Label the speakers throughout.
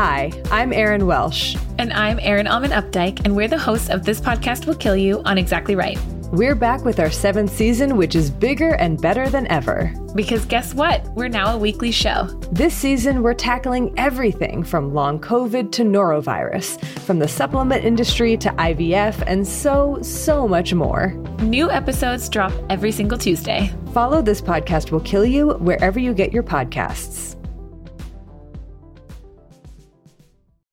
Speaker 1: Hi, I'm Erin Welsh.
Speaker 2: And I'm Erin Allmann Updyke, and we're the hosts of This Podcast Will Kill You on Exactly Right.
Speaker 1: We're back with our seventh season, which is bigger and better than ever.
Speaker 2: Because guess what? We're now a weekly show.
Speaker 1: This season, we're tackling everything from long COVID to norovirus, from the supplement industry to IVF, and so, so much more.
Speaker 2: New episodes drop every single Tuesday.
Speaker 1: Follow This Podcast Will Kill You wherever you get your podcasts.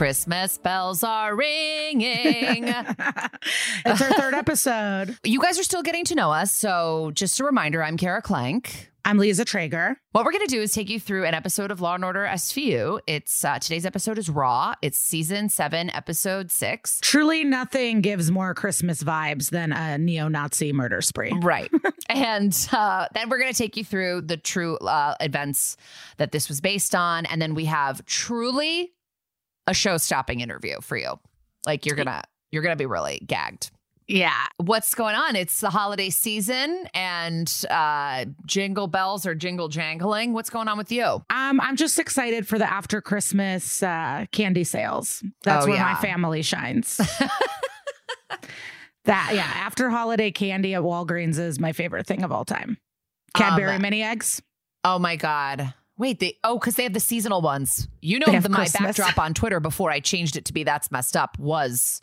Speaker 3: Christmas bells are ringing.
Speaker 4: It's our third episode.
Speaker 3: you guys are still getting to know us. So, just a reminder I'm Kara Klenk.
Speaker 4: I'm Liza Treyger.
Speaker 3: What we're going to do is take you through an episode of Law and Order SVU. It's uh, today's episode is Raw. It's season seven, episode six.
Speaker 4: Truly, nothing gives more Christmas vibes than a neo Nazi murder spree.
Speaker 3: Right. and uh, then we're going to take you through the true uh, events that this was based on. And then we have truly a show stopping interview for you. Like you're to, you're to be really gagged.
Speaker 4: Yeah.
Speaker 3: What's going on? It's the holiday season and uh, jingle bells are jingle jangling. What's going on with you?
Speaker 4: Um, I'm just excited for the after Christmas uh, candy sales. That's
Speaker 3: Oh,
Speaker 4: where
Speaker 3: yeah.
Speaker 4: my family shines. that yeah, after holiday candy at Walgreens is my favorite thing of all time. Cadbury
Speaker 3: Um,
Speaker 4: mini eggs.
Speaker 3: Oh my God. Wait, they oh, because they have the seasonal ones. You know, the, my
Speaker 4: Christmas.
Speaker 3: backdrop on Twitter before I changed it to be that's messed up was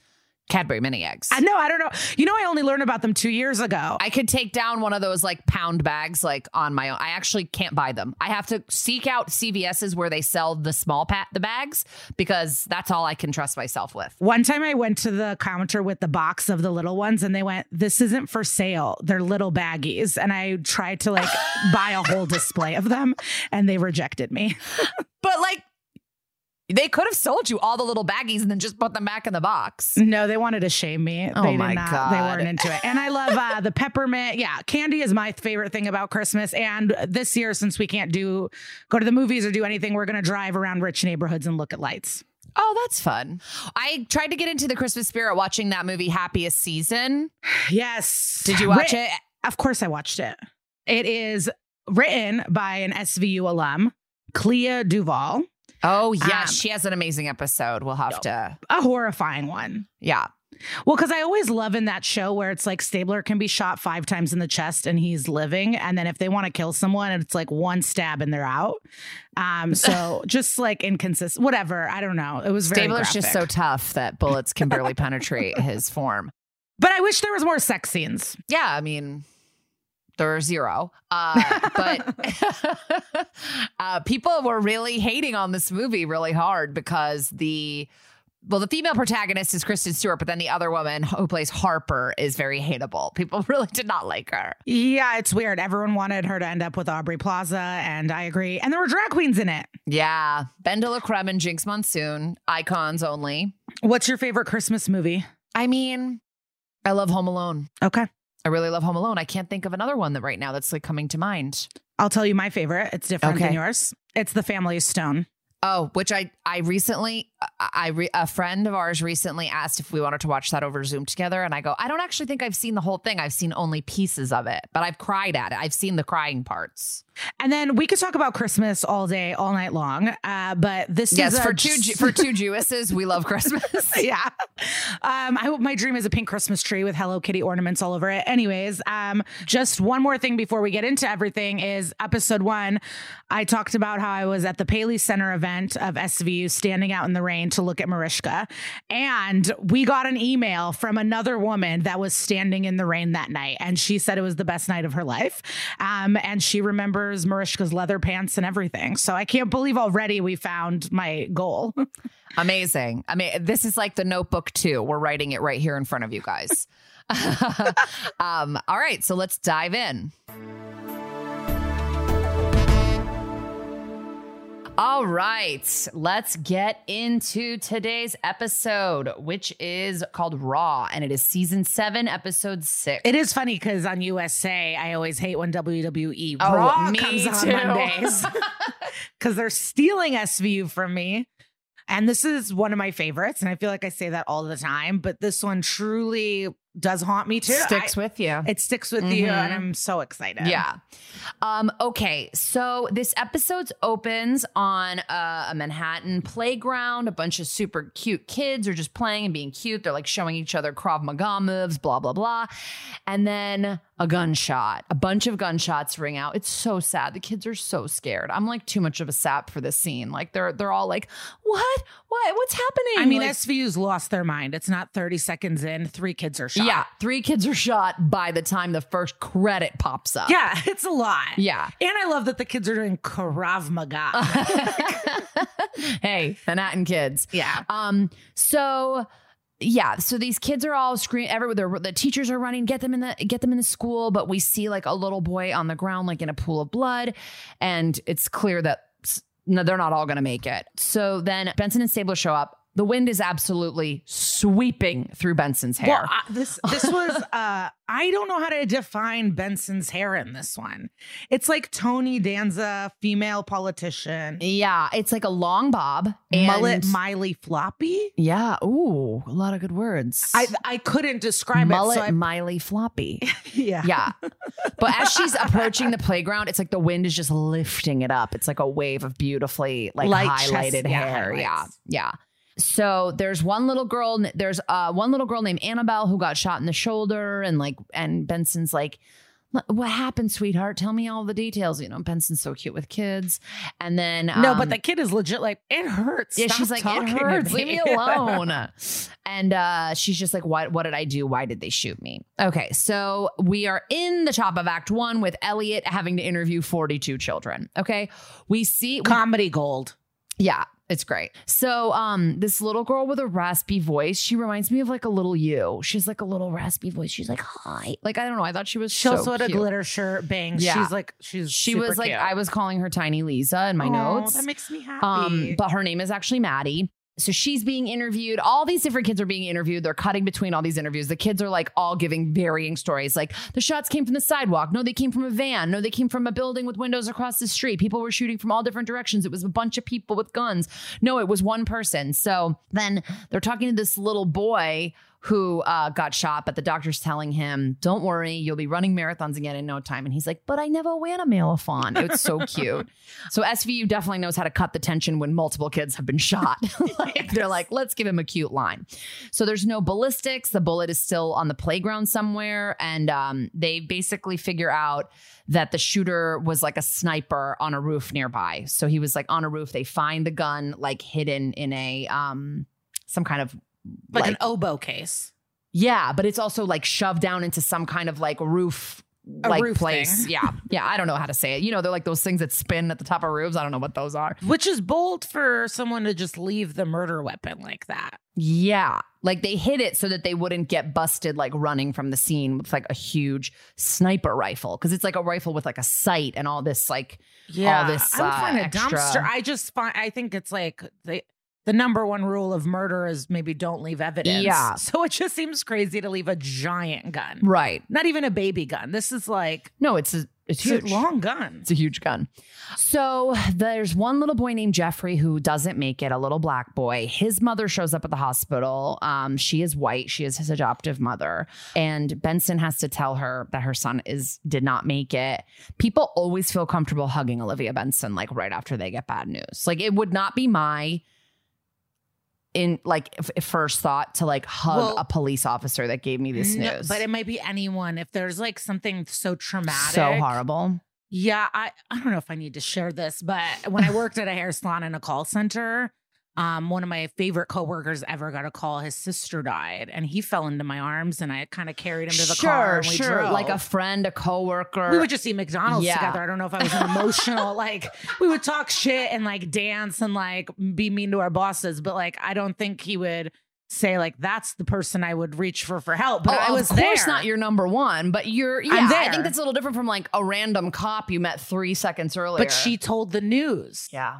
Speaker 3: Cadbury mini eggs.
Speaker 4: I know. I don't know. You know, I only learned about them two years ago.
Speaker 3: I could take down one of those like pound bags like on my own. I actually can't buy them. I have to seek out CVS's where they sell the small pat the bags because that's all I can trust myself with.
Speaker 4: One time I went to the counter with the box of the little ones and they went, This isn't for sale. They're little baggies. And I tried to like buy a whole display of them and they rejected me.
Speaker 3: But like they could have sold you all the little baggies and then just put them back in the box.
Speaker 4: No, they wanted to shame me.
Speaker 3: Oh
Speaker 4: they
Speaker 3: my
Speaker 4: not,
Speaker 3: God.
Speaker 4: They weren't into it. And I love uh, the peppermint. Yeah, candy is my favorite thing about Christmas. And this year, since we can't do go to the movies or do anything, we're going to drive around rich neighborhoods and look at lights.
Speaker 3: Oh, that's fun. I tried to get into the Christmas spirit watching that movie Happiest Season.
Speaker 4: Yes.
Speaker 3: Did you watch
Speaker 4: Writ-
Speaker 3: it?
Speaker 4: Of course, I watched it. It is written by an SVU alum, Clea DuVall,
Speaker 3: Oh, yeah,
Speaker 4: Um,
Speaker 3: she has an amazing episode. We'll have to
Speaker 4: a horrifying one.
Speaker 3: Yeah.
Speaker 4: Well, because I always love in that show where it's like Stabler can be shot five times in the chest and he's living. And then if they want to kill someone, it's like one stab and they're out. Um, so just like inconsistent, whatever. I don't know. It was very
Speaker 3: Stabler's just so tough that bullets can barely penetrate his form.
Speaker 4: But I wish there was more sex scenes.
Speaker 3: Yeah, I mean, There are zero. Uh, but uh, people were really hating on this movie really hard because the well, the female protagonist is Kristen Stewart, but then the other woman who plays Harper is very hateable. People really did not like her.
Speaker 4: Yeah, it's weird. Everyone wanted her to end up with Aubrey Plaza, and I agree. And there were drag queens in it.
Speaker 3: Yeah. BenDeLaCreme and Jinkx Monsoon, icons only.
Speaker 4: What's your favorite Christmas movie?
Speaker 3: I mean, I love Home Alone.
Speaker 4: Okay.
Speaker 3: I really love Home Alone. I can't think of another one that right now that's like coming to mind.
Speaker 4: I'll tell you my favorite. It's different
Speaker 3: Okay.
Speaker 4: than yours. It's The Family Stone.
Speaker 3: Oh, which I I recently I, re, a friend of ours recently asked if we wanted to watch that over Zoom together, and I go, I don't actually think I've seen the whole thing. I've seen only pieces of it, but I've cried at it. I've seen the crying parts.
Speaker 4: And then we could talk about Christmas all day, all night long. Uh, but this
Speaker 3: Yes,
Speaker 4: is
Speaker 3: for two Ju- for two Jewesses, we love Christmas.
Speaker 4: yeah. Um, I hope my dream is a pink Christmas tree with Hello Kitty ornaments all over it. Anyways, um, just one more thing before we get into everything is episode one. I talked about how I was at the Paley Center event of SVU standing out in the rain to look at Mariska. And we got an email from another woman that was standing in the rain that night. And she said it was the best night of her life. Um, and she remembers Mariska's leather pants and everything. So I can't believe already we found my goal.
Speaker 3: Amazing. I mean, this is like the Notebook too. We're writing it right here in front of you guys. um, all right, so let's dive in. All right, let's get into today's episode, which is called Raw, and it is season seven, episode six.
Speaker 4: It is funny because on USA, I always hate when WWE
Speaker 3: Oh,
Speaker 4: Raw
Speaker 3: me
Speaker 4: comes on
Speaker 3: too.
Speaker 4: Mondays because they're stealing SVU from me. And this is one of my favorites, and I feel like I say that all the time, but this one truly does haunt me too.
Speaker 3: Sticks
Speaker 4: I-
Speaker 3: with you.
Speaker 4: it sticks with you,
Speaker 3: Mhm.
Speaker 4: and I'm so excited.
Speaker 3: Yeah. Um, okay. So this episode opens on uh, a Manhattan playground. A bunch of super cute kids are just playing and being cute. They're like showing each other Krav Maga moves, blah, blah, blah. And then a gunshot, a bunch of gunshots ring out. It's so sad. The kids are so scared. I'm like too much of a sap for this scene. Like they're they're all like, what? What? What's happening?
Speaker 4: I mean,
Speaker 3: Like-
Speaker 4: SVU's lost their mind. It's not 30 seconds in, three kids are shot.
Speaker 3: Yeah, three kids are shot by the time the first credit pops up.
Speaker 4: Yeah, it's a lot.
Speaker 3: Yeah.
Speaker 4: And I love that the kids are doing Krav Maga.
Speaker 3: hey, Manhattan kids.
Speaker 4: yeah.
Speaker 3: Um, so yeah, so these kids are all screaming everywhere. The teachers are running, get them in the get them in the school, but we see like a little boy on the ground, like in a pool of blood, and it's clear that no, they're not all gonna make it. So then Benson and Stabler show up. The wind is absolutely sweeping through Benson's hair.
Speaker 4: Well, I, this this was uh I don't know how to define Benson's hair in this one. It's like Tony Danza, female politician,
Speaker 3: yeah, it's like a long bob and
Speaker 4: mullet Miley floppy.
Speaker 3: Yeah, ooh, a lot of good words.
Speaker 4: I I couldn't describe
Speaker 3: mullet
Speaker 4: it. So I,
Speaker 3: Miley floppy.
Speaker 4: yeah.
Speaker 3: Yeah. But as she's approaching the playground, it's like the wind is just lifting it up. It's like a wave of beautifully like
Speaker 4: Light
Speaker 3: highlighted
Speaker 4: chest-
Speaker 3: hair. Yeah.
Speaker 4: highlights.
Speaker 3: Yeah. So there's one little girl, there's uh one little girl named Annabelle who got shot in the shoulder and like and Benson's like what happened, sweetheart? Tell me all the details. You know, Benson's so cute with kids. And then
Speaker 4: No,
Speaker 3: um,
Speaker 4: but the kid is legit like it hurts.
Speaker 3: yeah,
Speaker 4: Stop
Speaker 3: she's like, it hurts. Leave me
Speaker 4: me."
Speaker 3: alone. and uh, she's just like, what? What did I do? Why did they shoot me? Okay, so we are in the top of Act One with Elliot having to interview forty-two children. Okay, we see, we-
Speaker 4: Comedy gold.
Speaker 3: yeah, it's great. So, um, this little girl with a raspy voice, she reminds me of like a little you. She's like a little raspy voice. She's like, hi. Like I don't know. I thought she was
Speaker 4: She
Speaker 3: so
Speaker 4: also had a
Speaker 3: cute.
Speaker 4: glitter shirt, bangs.
Speaker 3: Yeah.
Speaker 4: She's like she's
Speaker 3: She was like,
Speaker 4: cute.
Speaker 3: I was calling her Tiny Liza in my
Speaker 4: Aw,
Speaker 3: notes.
Speaker 4: That makes me happy.
Speaker 3: Um, but her name is actually Maddie. So she's being interviewed. All these different kids are being interviewed. They're cutting between all these interviews. The kids are like all giving varying stories. Like the shots came from the sidewalk. No, they came from a van. No, they came from a building with windows across the street. People were shooting from all different directions. It was a bunch of people with guns. No, it was one person. So then they're talking to this little boy who uh, got shot, but the doctor's telling him, "Don't worry, you'll be running marathons again in no time." And he's like, "But I never ran a marathon." It's so cute. So SVU definitely knows how to cut the tension when multiple kids have been shot. like, They're like, let's give him a cute line. So there's no ballistics. The bullet is still on the playground somewhere, and um, they basically figure out that the shooter was like a sniper on a roof nearby. So he was like on a roof. They find the gun like hidden in a um some kind of
Speaker 4: like, an oboe case.
Speaker 3: yeah, but it's also like shoved down into some kind of like roof
Speaker 4: A
Speaker 3: like
Speaker 4: roof
Speaker 3: place.
Speaker 4: thing.
Speaker 3: Yeah. Yeah. I don't know how to say it. You know, they're like those things that spin at the top of roofs. I don't know what those are.
Speaker 4: Which is bold for someone to just leave the murder weapon like that.
Speaker 3: Yeah. Like they hid it so that they wouldn't get busted like running from the scene with like a huge sniper rifle. Cause it's like a rifle with like a sight and all this like all this
Speaker 4: I would
Speaker 3: uh,
Speaker 4: find a
Speaker 3: extra-
Speaker 4: dumpster. I just find I think it's like the the number one rule of murder is maybe don't leave evidence.
Speaker 3: Yeah.
Speaker 4: So it just seems crazy to leave a giant gun.
Speaker 3: Right.
Speaker 4: Not even a baby gun. This is like
Speaker 3: No, it's a it's
Speaker 4: it's a
Speaker 3: huge.
Speaker 4: long gun.
Speaker 3: It's a huge gun. So there's one little boy named Jeffrey who doesn't make it, a little black boy. His mother shows up at the hospital. Um, she is white. She is his adoptive mother. And Benson has to tell her that her son is did not make it. People always feel comfortable hugging Olivia Benson like right after they get bad news. Like it would not be my in like f- first thought to like hug
Speaker 4: Well,
Speaker 3: a police officer that gave me this
Speaker 4: No,
Speaker 3: news.
Speaker 4: but it might be anyone if there's like something so traumatic.
Speaker 3: so horrible.
Speaker 4: Yeah, I, I don't know if I need to share this, but when I worked at a hair salon in a call center, um, one of my favorite coworkers ever got a call. His sister died, and he fell into my arms, and I kind of carried him to the car. And we drove.
Speaker 3: Like a friend, a coworker.
Speaker 4: we would just eat McDonald's
Speaker 3: Yeah.
Speaker 4: together. I don't know if I was an emotional, like we would talk shit and like dance and like be mean to our bosses, but like I don't think he would say like that's the person I would reach for for help. But
Speaker 3: oh, I
Speaker 4: was
Speaker 3: of course
Speaker 4: there.
Speaker 3: not your number one, but you're yeah. I think that's a little different from like a random cop you met three seconds earlier.
Speaker 4: but she told the news.
Speaker 3: yeah.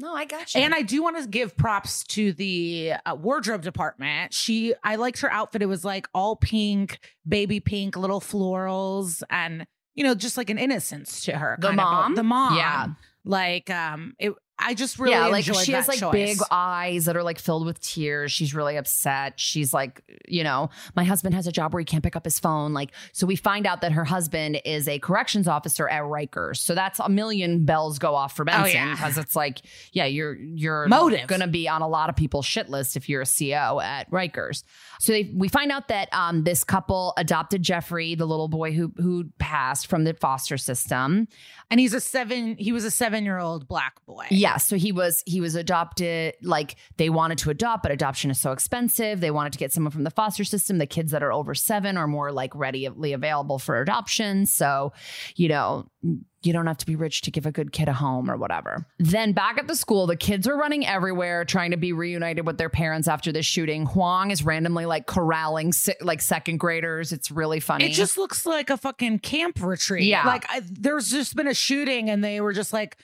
Speaker 3: No, I got you.
Speaker 4: And I do want to give props to the uh, wardrobe department. She, I liked her outfit. It was like all pink, baby pink, little florals, and you know, just like an innocence to her.
Speaker 3: The
Speaker 4: kind of.
Speaker 3: mom?
Speaker 4: the mom,
Speaker 3: Yeah.
Speaker 4: Like, um, it. I just really
Speaker 3: yeah, like she has like
Speaker 4: choice.
Speaker 3: big eyes that are like filled with tears. She's really upset. She's like, you know, my husband has a job where he can't pick up his phone. Like, so we find out that her husband is a corrections officer at Rikers. So that's a million bells go off for Benson
Speaker 4: Oh, yeah.
Speaker 3: because it's like, yeah, you're you're
Speaker 4: Motive.
Speaker 3: gonna be on a lot of people's shit list if you're a CO at Rikers. So they, we find out that um, this couple adopted Jeffrey, the little boy who who passed from the foster system.
Speaker 4: and he's a seven. He was a seven-year-old black boy.
Speaker 3: Yeah, so he was he was adopted like they wanted to adopt, but adoption is so expensive. They wanted to get someone from the foster system. The kids that are over 7 are more like readily available for adoption. So, you know, you don't have to be rich to give a good kid a home or whatever. Then back at the school, the kids are running everywhere trying to be reunited with their parents after this shooting. Huang is randomly like corralling like second graders. It's really funny.
Speaker 4: It just looks like a fucking camp retreat.
Speaker 3: Yeah.
Speaker 4: Like I, there's just been a shooting and they were just like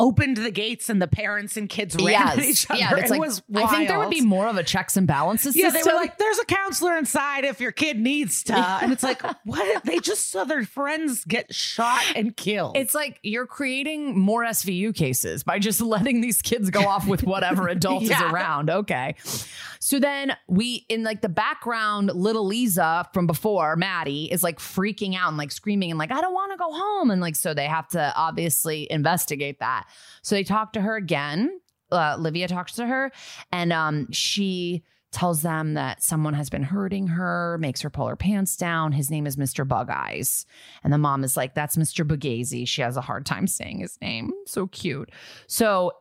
Speaker 4: opened the gates and the parents and kids ran
Speaker 3: yes.
Speaker 4: at each other.
Speaker 3: Yeah,
Speaker 4: it
Speaker 3: like,
Speaker 4: was
Speaker 3: I think there would be more of a checks and balances
Speaker 4: Yeah, they
Speaker 3: system.
Speaker 4: were like, "There's a counselor inside if your kid needs to," and it's like, what? They just saw their friends get shot and killed.
Speaker 3: It's like you're creating more SVU cases by just letting these kids go off with whatever adult is around. Okay. So then we, in like the background, little Liza from before, Maddie, is like freaking out and like screaming and like, I don't want to go home. And like, so they have to obviously investigate that. So they talk to her again. Uh, Livia talks to her and um, she tells them that someone has been hurting her, makes her pull her pants down. His name is Mr. Bug Eyes. And the mom is like, that's Mr. Bugazy. She has a hard time saying his name. So cute. So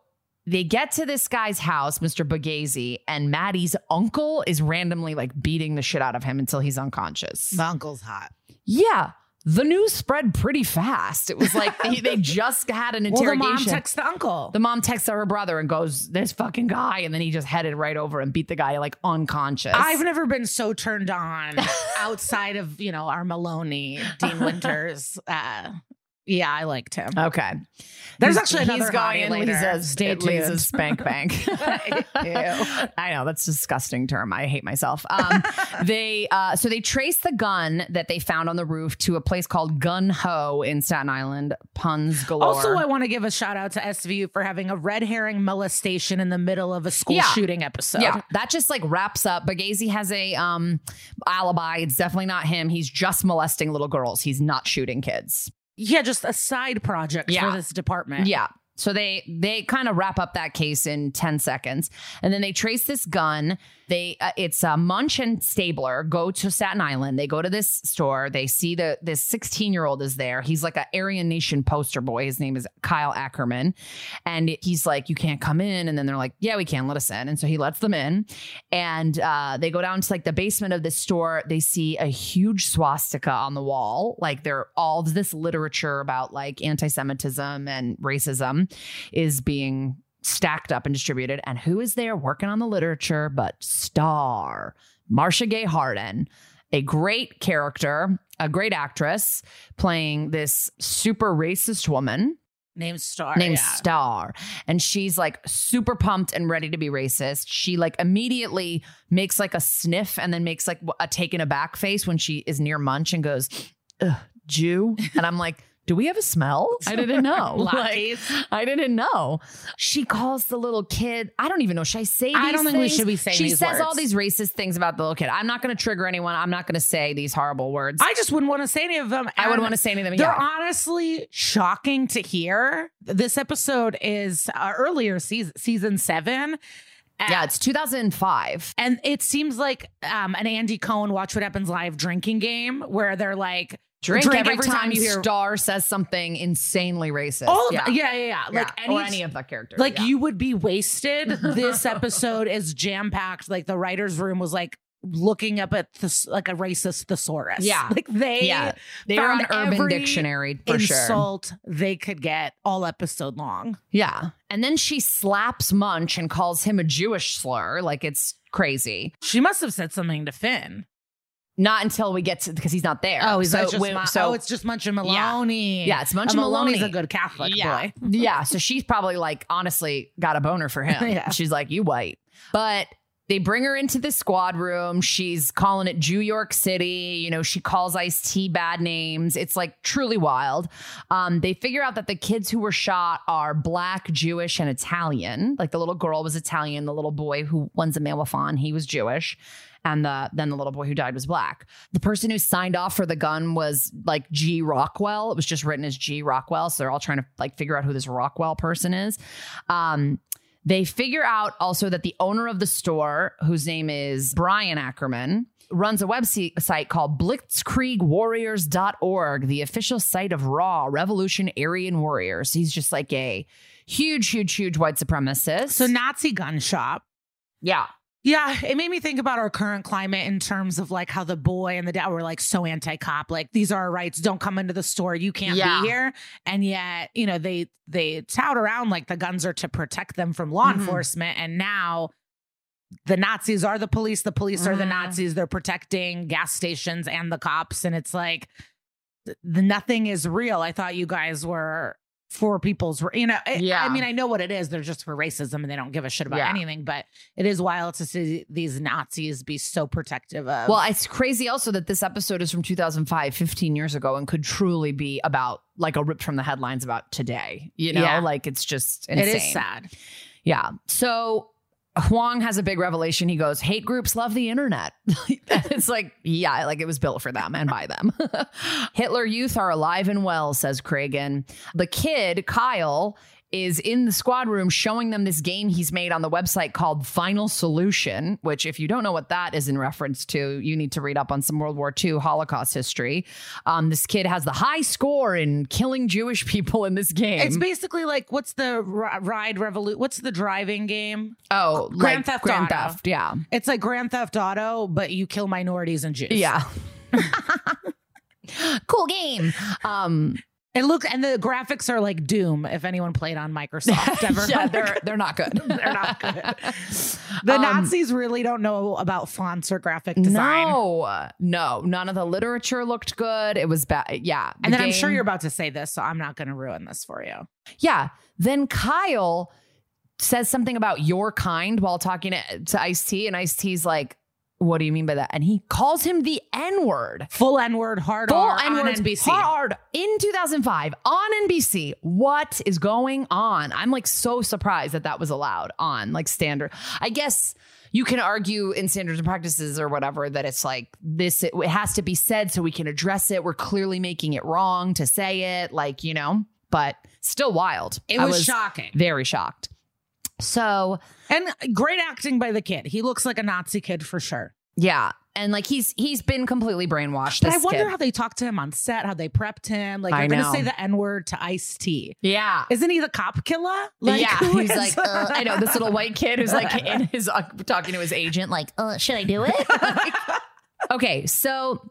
Speaker 3: they get to this guy's house, Mr. Bugazy, and Maddie's uncle is randomly like beating the shit out of him until he's unconscious.
Speaker 4: the uncle's hot.
Speaker 3: Yeah. The news spread pretty fast. It was like they, they just had an
Speaker 4: Well, the
Speaker 3: interrogation.
Speaker 4: mom texts the uncle.
Speaker 3: The mom texts her brother and goes, This fucking guy. And then he just headed right over and beat the guy like unconscious.
Speaker 4: I've never been so turned on outside of you know our Meloni, Dean Winters. Uh, yeah, I liked him.
Speaker 3: okay.
Speaker 4: There's
Speaker 3: He's-
Speaker 4: actually another
Speaker 3: he's going in
Speaker 4: later.
Speaker 3: Liza's,
Speaker 4: Stay
Speaker 3: Liza's
Speaker 4: tuned.
Speaker 3: spank bank. I know that's a disgusting term. I hate myself. Um, they uh, so they traced the gun that they found on the roof to a place called Gun Ho in Staten Island. Puns galore.
Speaker 4: Also, I want to give a shout out to SVU for having a red herring molestation in the middle of a school
Speaker 3: Yeah.
Speaker 4: shooting episode.
Speaker 3: Yeah, that just like wraps up. Bagazy has a um alibi. It's definitely not him. He's just molesting little girls. He's not shooting kids.
Speaker 4: Yeah, just a side project
Speaker 3: Yeah.
Speaker 4: for this department.
Speaker 3: Yeah. So they they kind of wrap up that case in 10 seconds. And then they trace this gun They uh, it's uh, Munch and Stabler go to Staten Island. They go to this store. They see the this 16 year old is there. He's like an Aryan Nation poster boy. His name is Kyle Ackerman, and he's like, "You can't come in." And then they're like, "Yeah, we can. Let us in." And so he lets them in, and uh, they go down to like the basement of this store. They see a huge swastika on the wall. Like they're all this literature about like anti-Semitism and racism is being stacked up and distributed. And who is there working on the literature but Star, Marcia Gay Harden, a great character, a great actress playing this super racist woman
Speaker 4: Named Star.
Speaker 3: named
Speaker 4: yeah.
Speaker 3: Star. And she's like super pumped and ready to be racist. She like immediately makes like a sniff and then makes like a taken aback face when she is near Munch and goes, Ugh, Jew. And I'm like, do we have a smell? I didn't know. Like, I didn't know. She calls the little kid. I don't even know. Should I say these
Speaker 4: I don't think we should be saying
Speaker 3: She
Speaker 4: these
Speaker 3: says all these racist things about the little kid. I'm not going to trigger anyone. I'm not going to say these horrible words.
Speaker 4: I just wouldn't want to say any of them.
Speaker 3: I wouldn't want to say any of them.
Speaker 4: They're
Speaker 3: Yeah.
Speaker 4: honestly shocking to hear. This episode is uh, earlier season, season seven.
Speaker 3: yeah, it's 2005.
Speaker 4: And it seems like um, an Andy Cohen Watch What Happens Live drinking game where they're like,
Speaker 3: Drink, every, time,
Speaker 4: you hear.
Speaker 3: Star says something insanely racist.
Speaker 4: all of
Speaker 3: yeah.
Speaker 4: yeah. yeah, yeah, yeah. Like
Speaker 3: Yeah.
Speaker 4: any,
Speaker 3: or any of the characters.
Speaker 4: like
Speaker 3: yeah.
Speaker 4: you would be wasted. This episode is jam packed. Like the writers' room was like looking up at this like a racist thesaurus.
Speaker 3: Yeah.
Speaker 4: like they
Speaker 3: yeah, they were on
Speaker 4: found
Speaker 3: Urban
Speaker 4: every
Speaker 3: Dictionary for sure.
Speaker 4: insult they could get all episode long.
Speaker 3: Yeah, and then she slaps Munch and calls him a Jewish slur. Like it's crazy.
Speaker 4: She must have said something to Fin.
Speaker 3: Not until we get to because he's not there.
Speaker 4: Oh, he's
Speaker 3: so,
Speaker 4: just
Speaker 3: when-
Speaker 4: Mon-
Speaker 3: so
Speaker 4: oh, it's just Munch and Meloni.
Speaker 3: Yeah, it's Munch and Meloni's
Speaker 4: a good Catholic
Speaker 3: yeah,
Speaker 4: boy.
Speaker 3: yeah. So she's probably like honestly got a boner for him.
Speaker 4: Yeah.
Speaker 3: She's like, you white, but. They bring her into the squad room. She's calling it Jew York City. You know, she calls Ice T bad names. It's like truly wild. Um, they figure out that the kids who were shot are black, Jewish, and Italian. Like the little girl was Italian. The little boy who wins a marathon, he was Jewish. And the then the little boy who died was black. The person who signed off for the gun was like G Rockwell. It was just written as G Rockwell. So they're all trying to like figure out who this Rockwell person is. Um, they figure out also that the owner of the store, whose name is Brian Ackerman, runs a website called blitzkriegwarriors.org, the official site of Raw Revolution Aryan Warriors. He's just like a huge, huge, huge white supremacist.
Speaker 4: So Nazi gun shop.
Speaker 3: yeah.
Speaker 4: Yeah, it made me think about our current climate in terms of like how the boy and the dad were like so anti-cop, like these are our rights. Don't come into the store. You can't
Speaker 3: Yeah.
Speaker 4: be here. And yet, you know, they they tout around like the guns are to protect them from law
Speaker 3: Mhm.
Speaker 4: enforcement. And now the Nazis are the police. The police are the
Speaker 3: Mhm.
Speaker 4: Nazis. They're protecting gas stations and the cops. And it's like the nothing is real. I thought you guys were for people's, you know, I-
Speaker 3: Yeah.
Speaker 4: I mean, I know what it is. They're just for racism and they don't give a shit about
Speaker 3: Yeah.
Speaker 4: anything, but it is wild to see these Nazis be so protective of.
Speaker 3: Well, it's crazy also that this episode is from 2005, 15 years ago, and could truly be about like a rip from the headlines about today. You know,
Speaker 4: Yeah.
Speaker 3: like it's just
Speaker 4: it
Speaker 3: insane.
Speaker 4: is sad.
Speaker 3: Yeah. So Huang has a big revelation. He goes, hate groups love the internet. it's like, yeah, like it was built for them and by them. Hitler youth are alive and well, says Cragen. The kid, Kyle, is in the squad room showing them this game he's made on the website called Final Solution, which, if you don't know what that is in reference to, you need to read up on some World War II Holocaust history. Um, this kid has the high score in killing Jewish people in this game.
Speaker 4: It's basically like what's the ri- ride revolut? What's the driving game?
Speaker 3: oh,
Speaker 4: Grand
Speaker 3: like
Speaker 4: Theft
Speaker 3: Grand
Speaker 4: Auto.
Speaker 3: Theft, yeah.
Speaker 4: It's like Grand Theft Auto, but you kill minorities and Jews.
Speaker 3: Yeah. cool game. Um
Speaker 4: It look and the graphics are like Doom. If anyone played on Microsoft ever,
Speaker 3: yeah, they're they're not good.
Speaker 4: They're not good. the
Speaker 3: Um,
Speaker 4: Nazis really don't know about fonts or graphic design.
Speaker 3: No, no, none of the literature looked good. It was bad. Yeah.
Speaker 4: And
Speaker 3: the
Speaker 4: then I'm sure you're about to say this, so I'm not going to ruin this for you.
Speaker 3: Yeah. Then Kyle says something about your kind while talking to, to Ice T, and Ice T's like, "What do you mean by that?" And he calls him the N word.
Speaker 4: Full N word, hard
Speaker 3: Full
Speaker 4: R
Speaker 3: N
Speaker 4: on
Speaker 3: words
Speaker 4: NBC.
Speaker 3: hard in 2005 on NBC. What is going on? I'm like so surprised that that was allowed on like standard. I guess you can argue in standards and practices or whatever that it's like this, it, it has to be said so we can address it. We're clearly making it wrong to say it, like, you know, but still wild.
Speaker 4: It
Speaker 3: I
Speaker 4: was, shocking.
Speaker 3: very shocked. So
Speaker 4: And great acting by the kid. He looks like a Nazi kid for sure.
Speaker 3: yeah, and like he's he's been completely brainwashed.
Speaker 4: But I wonder
Speaker 3: kid.
Speaker 4: how they talked to him on set, how they prepped him. Like,
Speaker 3: I
Speaker 4: you're going to say the N word to Ice T.
Speaker 3: yeah.
Speaker 4: Isn't he the cop killer?
Speaker 3: Like,
Speaker 4: yeah,
Speaker 3: he's
Speaker 4: is-
Speaker 3: like, uh, I know this little white kid who's like in his uh, talking to his agent, like, uh, should I do it? okay, so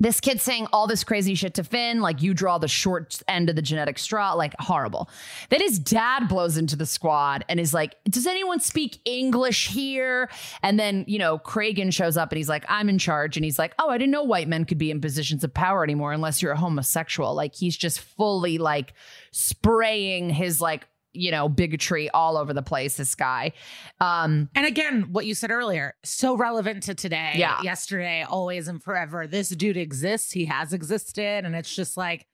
Speaker 3: this kid saying all this crazy shit to Fin, like you draw the short end of the genetic straw, like horrible. Then his dad blows into the squad and is like, Does anyone speak English here? And then, you know, Cragen shows up and he's like, I'm in charge. And he's like, Oh, I didn't know white men could be in positions of power anymore unless you're a homosexual. Like he's just fully like spraying his like, you know, bigotry all over the place, this guy. Um,
Speaker 4: And again, what you said earlier, so relevant to today,
Speaker 3: Yeah.
Speaker 4: yesterday, always and forever. This dude exists. He has existed. And it's just like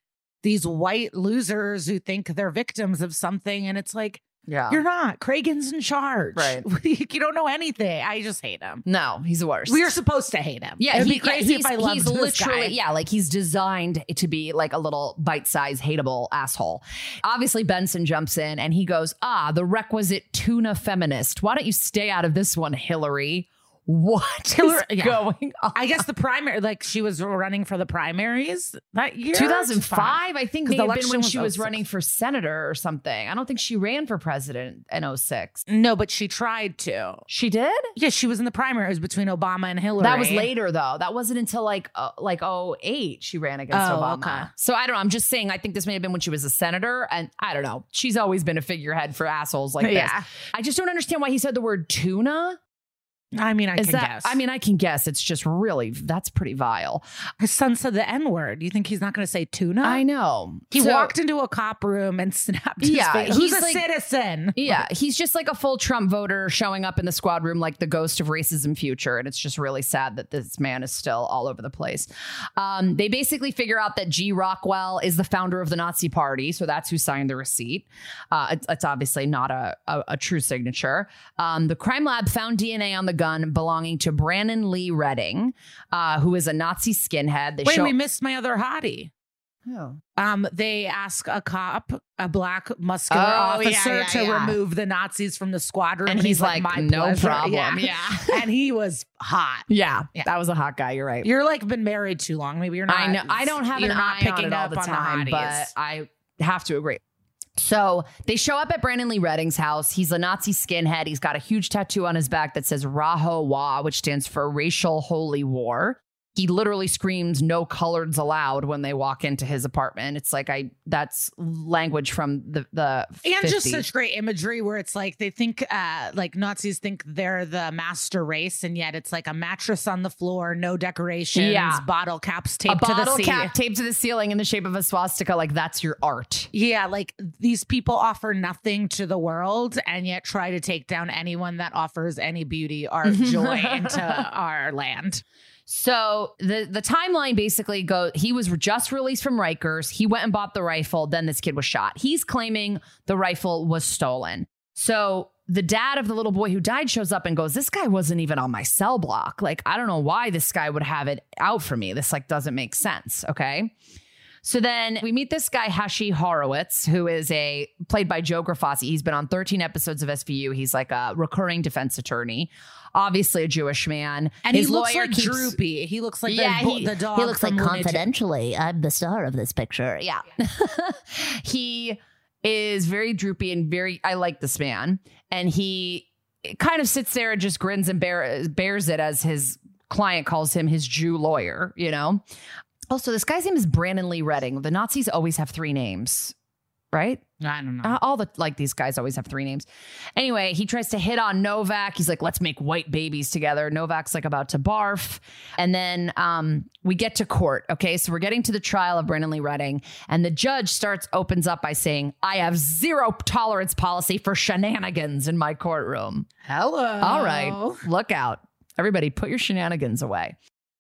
Speaker 4: these white losers who think they're victims of something. And it's like,
Speaker 3: yeah.
Speaker 4: you're not. Cragen's in charge.
Speaker 3: Right.
Speaker 4: you don't know anything. I just hate him.
Speaker 3: no, he's the worst.
Speaker 4: We are supposed to hate him.
Speaker 3: Yeah,
Speaker 4: It'd
Speaker 3: he-
Speaker 4: be crazy
Speaker 3: yeah,
Speaker 4: if I
Speaker 3: he's-
Speaker 4: loved
Speaker 3: he's
Speaker 4: this
Speaker 3: literally
Speaker 4: guy.
Speaker 3: yeah, like he's designed to be like a little bite-sized hateable asshole. Obviously, Benson jumps in and he goes, "Ah, the requisite tuna feminist. Why don't you stay out of this one, Hillary?" What is
Speaker 4: yeah.
Speaker 3: going on?
Speaker 4: I guess the primary, like she was running for the primaries that year.
Speaker 3: 2005, I think may
Speaker 4: the
Speaker 3: have been
Speaker 4: election
Speaker 3: when
Speaker 4: was
Speaker 3: she was running for senator or something. I don't think she ran for president in 06.
Speaker 4: No, but she tried to.
Speaker 3: She did?
Speaker 4: Yeah, she was in the primaries between Obama and Hillary.
Speaker 3: That was later though. That wasn't until like uh, like 08 she ran against
Speaker 4: Oh,
Speaker 3: Obama.
Speaker 4: okay.
Speaker 3: So I don't know. I'm just saying I think this may have been when she was a senator and I don't know. She's always been a figurehead for assholes like this.
Speaker 4: Yeah.
Speaker 3: I just don't understand why he said the word tuna.
Speaker 4: I mean, I
Speaker 3: Is
Speaker 4: can
Speaker 3: that
Speaker 4: guess.
Speaker 3: I mean, I can guess. It's just really that's pretty vile.
Speaker 4: his son said the N word. You think he's not going to say tuna?
Speaker 3: I know.
Speaker 4: He
Speaker 3: So-
Speaker 4: walked into a cop room and snapped his
Speaker 3: Yeah, he's
Speaker 4: a
Speaker 3: like-
Speaker 4: citizen?
Speaker 3: Yeah, he's just like a full Trump voter showing up in the squad room like the ghost of racism future. And it's just really sad that this man is still all over the place. Um, they basically figure out that G. Rockwell is the founder of the Nazi Party. So that's who signed the receipt. Uh, it's, it's obviously not a, a, a true signature. Um, the crime lab found DNA on the gun belonging to Brandon Lee Redding, uh, who is a Nazi skinhead. They
Speaker 4: Wait,
Speaker 3: show-
Speaker 4: we missed my other hottie.
Speaker 3: Oh.
Speaker 4: Um, they ask a cop, a black muscular
Speaker 3: Oh,
Speaker 4: officer,
Speaker 3: yeah,
Speaker 4: to
Speaker 3: yeah.
Speaker 4: remove the Nazis from the squad room,
Speaker 3: And he's like,
Speaker 4: "My
Speaker 3: "No
Speaker 4: pleasure."
Speaker 3: problem.
Speaker 4: Yeah, and he was hot.
Speaker 3: Yeah,
Speaker 4: Yeah.
Speaker 3: that was a hot guy. You're right.
Speaker 4: You're like been married too long. Maybe you're not.
Speaker 3: I know I don't have
Speaker 4: you're
Speaker 3: an
Speaker 4: not
Speaker 3: eye
Speaker 4: picking
Speaker 3: on it all
Speaker 4: up
Speaker 3: the
Speaker 4: on
Speaker 3: time,
Speaker 4: the
Speaker 3: but. I have to agree. So they show up at Brandon Lee Redding's house. He's a Nazi skinhead. He's got a huge tattoo on his back that says Rahowa, which stands for Racial Holy War. He literally screams "No coloreds allowed" when they walk into his apartment. It's like I that's language from the the
Speaker 4: and just such great imagery where it's like they think uh like Nazis think they're the master race and yet it's like a mattress on the floor, no decorations,
Speaker 3: Yeah.
Speaker 4: bottle caps
Speaker 3: a
Speaker 4: taped to the
Speaker 3: cap taped to the ceiling in the shape of a swastika. Like that's your art.
Speaker 4: Yeah, like these people offer nothing to the world and yet try to take down anyone that offers any beauty, art, joy into our land.
Speaker 3: So the the timeline basically go he was just released from Rikers. He went and bought the rifle, then this kid was shot. He's claiming the rifle was stolen. So the dad of the little boy who died shows up and goes, "This guy wasn't even on my cell block. Like I don't know why this guy would have it out for me. This like doesn't make sense." Okay? So then we meet this guy Hashi Horowitz, who is a played by Joe Grifasi. He's been on 13 episodes of SVU. He's like a recurring defense attorney, obviously a Jewish man.
Speaker 4: And
Speaker 3: His
Speaker 4: he looks like
Speaker 3: keeps-
Speaker 4: droopy. He looks like
Speaker 3: Yeah,
Speaker 4: the,
Speaker 3: he-
Speaker 4: the dog.
Speaker 5: He looks like confidentially, I'm the star of this picture. Yeah.
Speaker 3: he is very droopy and very I like this man. And he kind of sits there and just grins and bear, bears it as his client calls him his Jew lawyer, you know? Also, this guy's name is Brandon Lee Redding. The Nazis always have three names, right?
Speaker 4: I don't know.
Speaker 3: Uh, all the like these guys always have three names. Anyway, he tries to hit on Novak. He's like, "Let's make white babies together." Novak's like about to barf, and then um, we get to court. Okay, so we're getting to the trial of Brandon Lee Redding, and the judge starts opens up by saying, "I have zero tolerance policy for shenanigans in my courtroom."
Speaker 4: Hello.
Speaker 3: All right, look out, everybody, put your shenanigans away.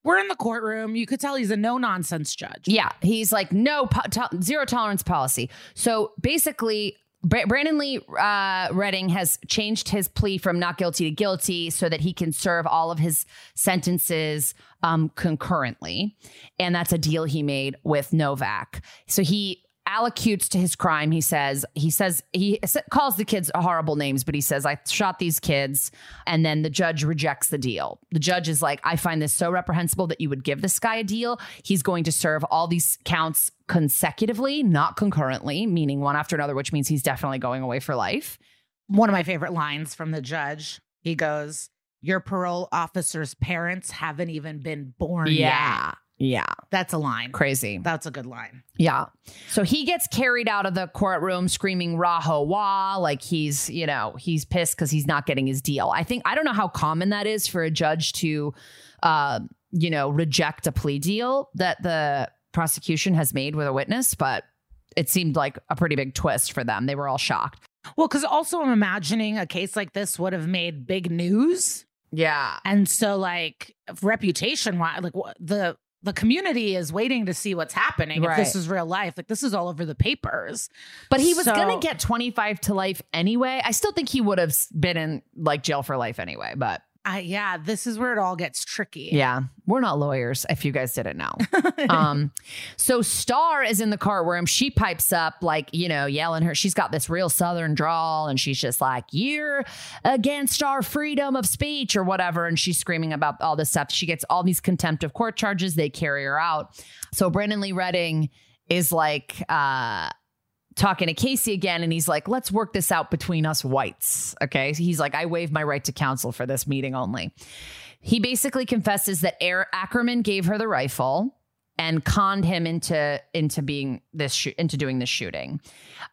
Speaker 4: We're in the courtroom. You could tell he's a no nonsense judge.
Speaker 3: Yeah, he's like no po- to- zero tolerance policy. So basically, Bra- Brandon Lee uh, Redding has changed his plea from not guilty to guilty so that he can serve all of his sentences um, concurrently, and that's a deal he made with Novak. So he allocutes to his crime. He says, he says, he calls the kids horrible names, but he says, I shot these kids. And then the judge rejects the deal. The judge is like, I find this so reprehensible that you would give this guy a deal. He's going to serve all these counts consecutively, not concurrently, meaning one after another, which means he's definitely going away for life.
Speaker 4: One of my favorite lines from the judge. He goes, "Your parole officer's parents haven't even been born yet."
Speaker 3: Yeah.
Speaker 4: That's a line.
Speaker 3: Crazy.
Speaker 4: That's a good line.
Speaker 3: Yeah. So he gets carried out of the courtroom screaming Rahowa, like he's, you know, he's pissed because he's not getting his deal. I think, I don't know how common that is for a judge to, uh, you know, reject a plea deal that the prosecution has made with a witness, but it seemed like a pretty big twist for them. They were all shocked.
Speaker 4: Well, because also I'm imagining a case like this would have made big news,
Speaker 3: Yeah.
Speaker 4: and so like reputation, wise, like the the community is waiting to see what's happening. If this is real life, like this is all over the papers.
Speaker 3: But he was
Speaker 4: So-
Speaker 3: going to get 25 to life anyway. I still think he would have been in like jail for life anyway, but
Speaker 4: Yeah, this is where it all gets tricky.
Speaker 3: Yeah, we're not lawyers. If you guys didn't know, um, so Star is in the courtroom. She pipes up like you know, yelling her. She's got this real Southern drawl, and she's just like, "You're against our freedom of speech or whatever," and she's screaming about all this stuff. She gets all these contempt of court charges. They carry her out. So Brandon Lee Redding is like. uh talking to Casey again, and he's like, let's work this out between us whites. Okay. He's like, I waive my right to counsel for this meeting only. He basically confesses that Air Ackerman gave her the rifle and conned him into into being this sh- into doing this shooting.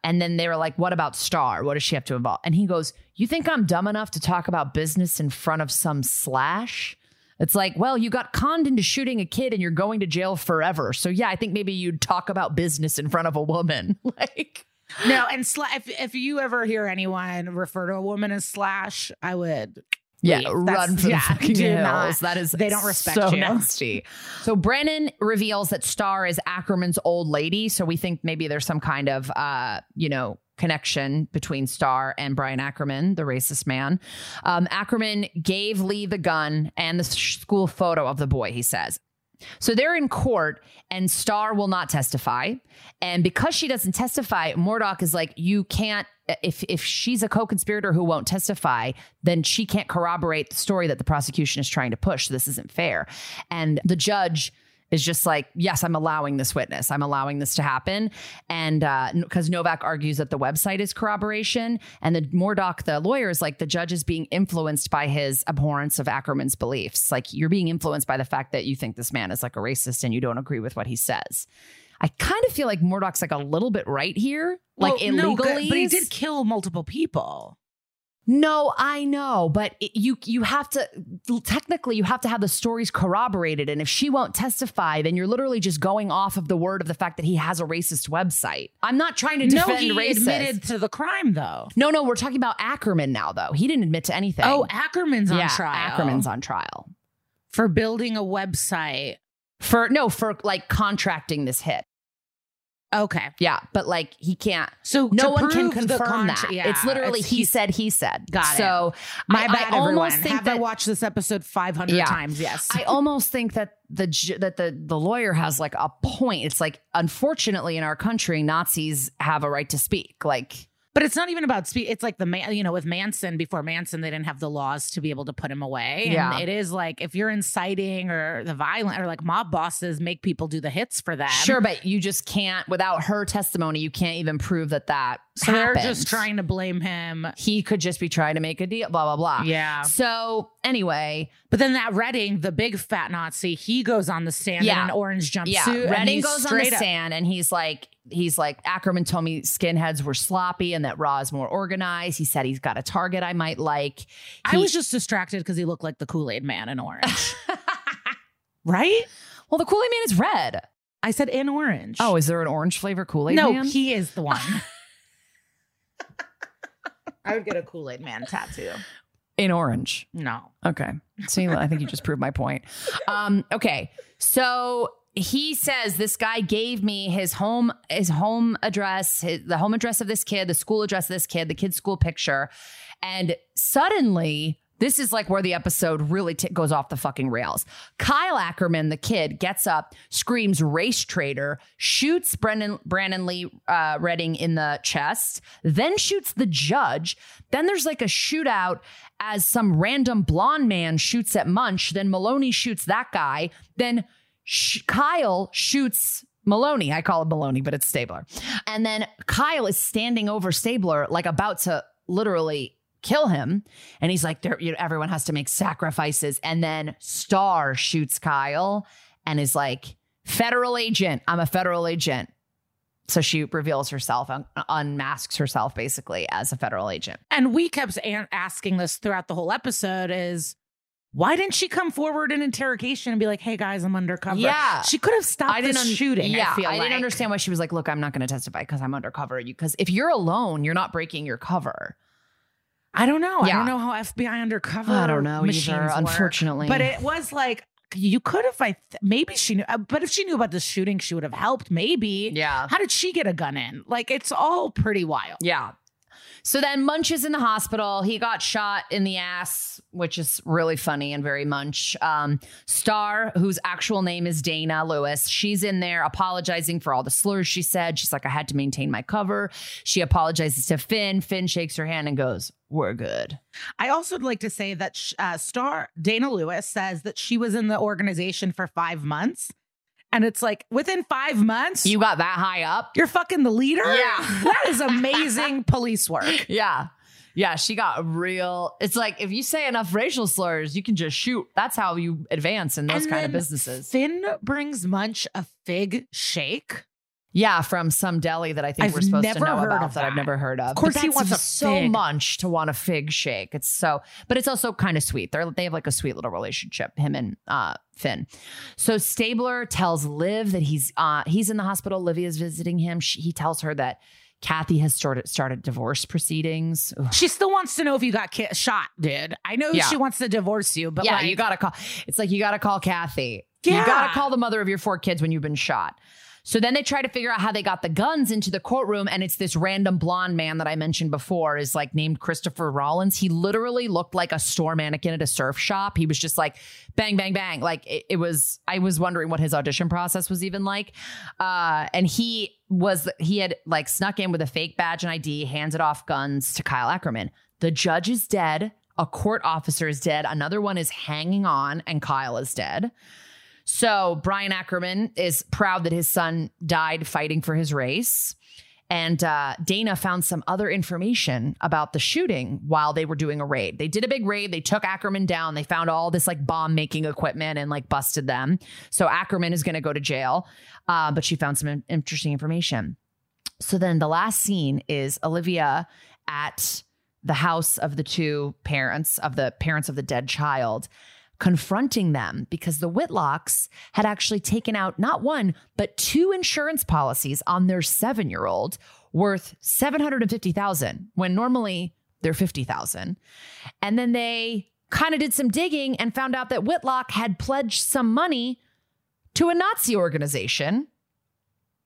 Speaker 3: And then they were like, "What about Star? What does she have to involve?" And he goes, "You think I'm dumb enough to talk about business in front of some slash?" It's like, well, you got conned into shooting a kid and you're going to jail forever. So yeah, I think maybe you'd talk about business in front of a woman. like
Speaker 4: No, and sla- if if you ever hear anyone refer to a woman as slash, I would
Speaker 3: Yeah, run for
Speaker 4: yeah,
Speaker 3: the fucking hills.
Speaker 4: not.
Speaker 3: that is
Speaker 4: they don't respect
Speaker 3: so
Speaker 4: you.
Speaker 3: nasty. So Brennan reveals that Star is Ackerman's old lady. So we think maybe there's some kind of uh, you know, connection between Starr and Brian Ackerman, the racist man. Um, Ackerman gave Lee the gun and the school photo of the boy, he says. So they're in court and Starr will not testify. And because she doesn't testify, Murdoch is like, you can't, if, if she's a co conspirator who won't testify, then she can't corroborate the story that the prosecution is trying to push. This isn't fair. And the judge is just like, yes, I'm allowing this witness. I'm allowing this to happen. And uh, because Novak argues that the website is corroboration, and the Murdoch, the lawyer, is like, the judge is being influenced by his abhorrence of Ackerman's beliefs. Like, you're being influenced by the fact that you think this man is like a racist and you don't agree with what he says. I kind of feel like Murdoch's like a little bit right here, like
Speaker 4: Well, no,
Speaker 3: illegally.
Speaker 4: good, but he did kill multiple people.
Speaker 3: No, I know, but it, you you have to technically you have to have the stories corroborated, and if she won't testify, then you're literally just going off of the word of the fact that he has a racist website. I'm not trying to defend No,
Speaker 4: he
Speaker 3: racist.
Speaker 4: admitted to the crime though.
Speaker 3: no, no, we're talking about Ackerman now, though. He didn't admit to anything.
Speaker 4: Oh, Ackerman's on
Speaker 3: yeah,
Speaker 4: trial.
Speaker 3: Ackerman's on trial
Speaker 4: for building a website.
Speaker 3: for no for like contracting this hit.
Speaker 4: Okay,
Speaker 3: Yeah, but like he can't.
Speaker 4: so
Speaker 3: No one can confirm that.
Speaker 4: Yeah,
Speaker 3: it's literally
Speaker 4: it's-
Speaker 3: he said, he said.
Speaker 4: Got it.
Speaker 3: so
Speaker 4: My
Speaker 3: I-
Speaker 4: bad,
Speaker 3: I
Speaker 4: everyone.
Speaker 3: almost think
Speaker 4: Have I
Speaker 3: that-
Speaker 4: watched this episode 500
Speaker 3: Yeah.
Speaker 4: times? Yes.
Speaker 3: I almost think that the that the the lawyer has like a point. It's like unfortunately in our country, Nazis have a right to speak. Like
Speaker 4: but it's not even about speed. It's like the man, you know, with Manson, before Manson, they didn't have the laws to be able to put him away.
Speaker 3: Yeah.
Speaker 4: And it is like if you're inciting or the violent or like mob bosses make people do the hits for them.
Speaker 3: sure, but you just can't without her testimony. You can't even prove that that.
Speaker 4: So they're just trying to blame him.
Speaker 3: He could just be trying to make a deal. Blah blah blah.
Speaker 4: Yeah.
Speaker 3: So anyway,
Speaker 4: But then that Redding, the big fat Nazi, he goes on the stand
Speaker 3: Yeah.
Speaker 4: in an orange jumpsuit.
Speaker 3: yeah, Redding goes on the
Speaker 4: up-
Speaker 3: stand and he's like, he's like, Ackerman told me skinheads were sloppy and that Raw is more organized. He said he's got a target I might like.
Speaker 4: I was just distracted because he looked like the Kool Aid Man in orange. right?
Speaker 3: well, the Kool Aid Man is red.
Speaker 4: I said in orange.
Speaker 3: Oh, is there an orange flavor Kool Aid
Speaker 4: no,
Speaker 3: Man?
Speaker 4: he is the one. I would get a Kool Aid Man tattoo.
Speaker 3: in orange.
Speaker 4: No.
Speaker 3: Okay. See, I think you just proved my point. Um, okay. So he says this guy gave me his home, his home address, his, the home address of this kid, the school address of this kid, the kid's school picture. And suddenly This is like where the episode really t- goes off the fucking rails. Kyle Ackerman, the kid, gets up, screams race traitor, shoots Brendan Brandon Lee uh, Redding in the chest, then shoots the judge. Then there's like a shootout as some random blonde man shoots at Munch. Then Meloni shoots that guy. Then Kyle shoots Meloni. I call it Meloni, but it's Stabler. And then Kyle is standing over Stabler, like about to literally kill him. And he's like, you know, everyone has to make sacrifices. And then Star shoots Kyle and is like, federal agent. I'm a federal agent. So she reveals herself, un- unmasks herself basically as a federal agent.
Speaker 4: And we kept a- asking this throughout the whole episode is why didn't she come forward in interrogation and be like, hey guys, I'm undercover?
Speaker 3: Yeah.
Speaker 4: She could have stopped I didn't
Speaker 3: un-
Speaker 4: shooting.
Speaker 3: Yeah,
Speaker 4: I, feel
Speaker 3: didn't
Speaker 4: like.
Speaker 3: understand why she was like, "Look, I'm not going to testify because I'm undercover." You because if you're alone, you're not breaking your cover.
Speaker 4: I don't know. I don't know how FBI undercover.
Speaker 3: I don't know either,
Speaker 4: work.
Speaker 3: unfortunately.
Speaker 4: But it was like you could have. I th- maybe she knew. uh, But if she knew about the shooting, she would have helped. Maybe.
Speaker 3: Yeah.
Speaker 4: How did she get a gun in? Like it's all pretty wild.
Speaker 3: Yeah. So then Munch is in the hospital. He got shot in the ass, which is really funny and very Munch. Um, Star, whose actual name is Dana Lewis, she's in there apologizing for all the slurs she said. She's like, I had to maintain my cover. She apologizes to Fin. Fin shakes her hand and goes, We're good.
Speaker 4: I also would like to say that uh, Star Dana Lewis says that she was in the organization for five months, and it's like within five months,
Speaker 3: You got that high up?
Speaker 4: you're fucking the leader.
Speaker 3: Yeah.
Speaker 4: that is amazing police work.
Speaker 3: Yeah. Yeah, she got real. It's like if you say enough racial slurs, you can just shoot. That's how you advance in those
Speaker 4: And
Speaker 3: kind of businesses.
Speaker 4: Fin brings Munch a fig shake.
Speaker 3: Yeah, from some deli that I think
Speaker 4: I've
Speaker 3: we're supposed to know about
Speaker 4: of
Speaker 3: that. I've never heard of.
Speaker 4: Of course he wants
Speaker 3: so
Speaker 4: fig.
Speaker 3: much to want a fig shake. It's so, but it's also kind of sweet. They're they have like a sweet little relationship, him and uh, Fin. So Stabler tells Liv that he's uh, he's in the hospital. Livia's visiting him. She, he tells her that Kathy has started started divorce proceedings. Ugh.
Speaker 4: She still wants to know if you got ki- shot, dude. I know
Speaker 3: Yeah.
Speaker 4: she wants to divorce you, but
Speaker 3: yeah,
Speaker 4: like,
Speaker 3: you gotta call. It's like you gotta call Kathy.
Speaker 4: Yeah.
Speaker 3: You gotta call the mother of your four kids when you've been shot. So then they try to figure out how they got the guns into the courtroom, and it's this random blonde man that I mentioned before is like named Christopher Rollins. He literally looked like a store mannequin at a surf shop. He was just like bang, bang, bang. Like it, it was. I was wondering what his audition process was even like. Uh, and he was he had like snuck in with a fake badge and ID, handed off guns to Kyle Ackerman. The judge is dead. A court officer is dead. Another one is hanging on, and Kyle is dead. So Brian Ackerman is proud that his son died fighting for his race. And uh, Dana found some other information about the shooting while they were doing a raid. They did a big raid. They took Ackerman down. They found all this like bomb making equipment and like busted them. So Ackerman is going to go to jail. Uh, but she found some in- interesting information. So then the last scene is Olivia at the house of the two parents of the parents of the dead child confronting them because the Whitlocks had actually taken out not one, but two insurance policies on their seven year old worth 750,000 when normally they're 50,000. And then they kind of did some digging and found out that Whitlock had pledged some money to a Nazi organization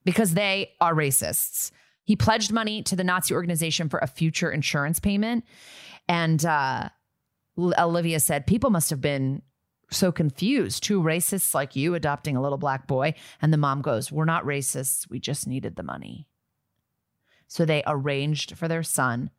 Speaker 3: because they are racists. He pledged money to the Nazi organization for a future insurance payment. And uh, Olivia said, People must have been so confused. Two racists like you adopting a little black boy. And the mom goes, We're not racists. We just needed the money. So they arranged for their son.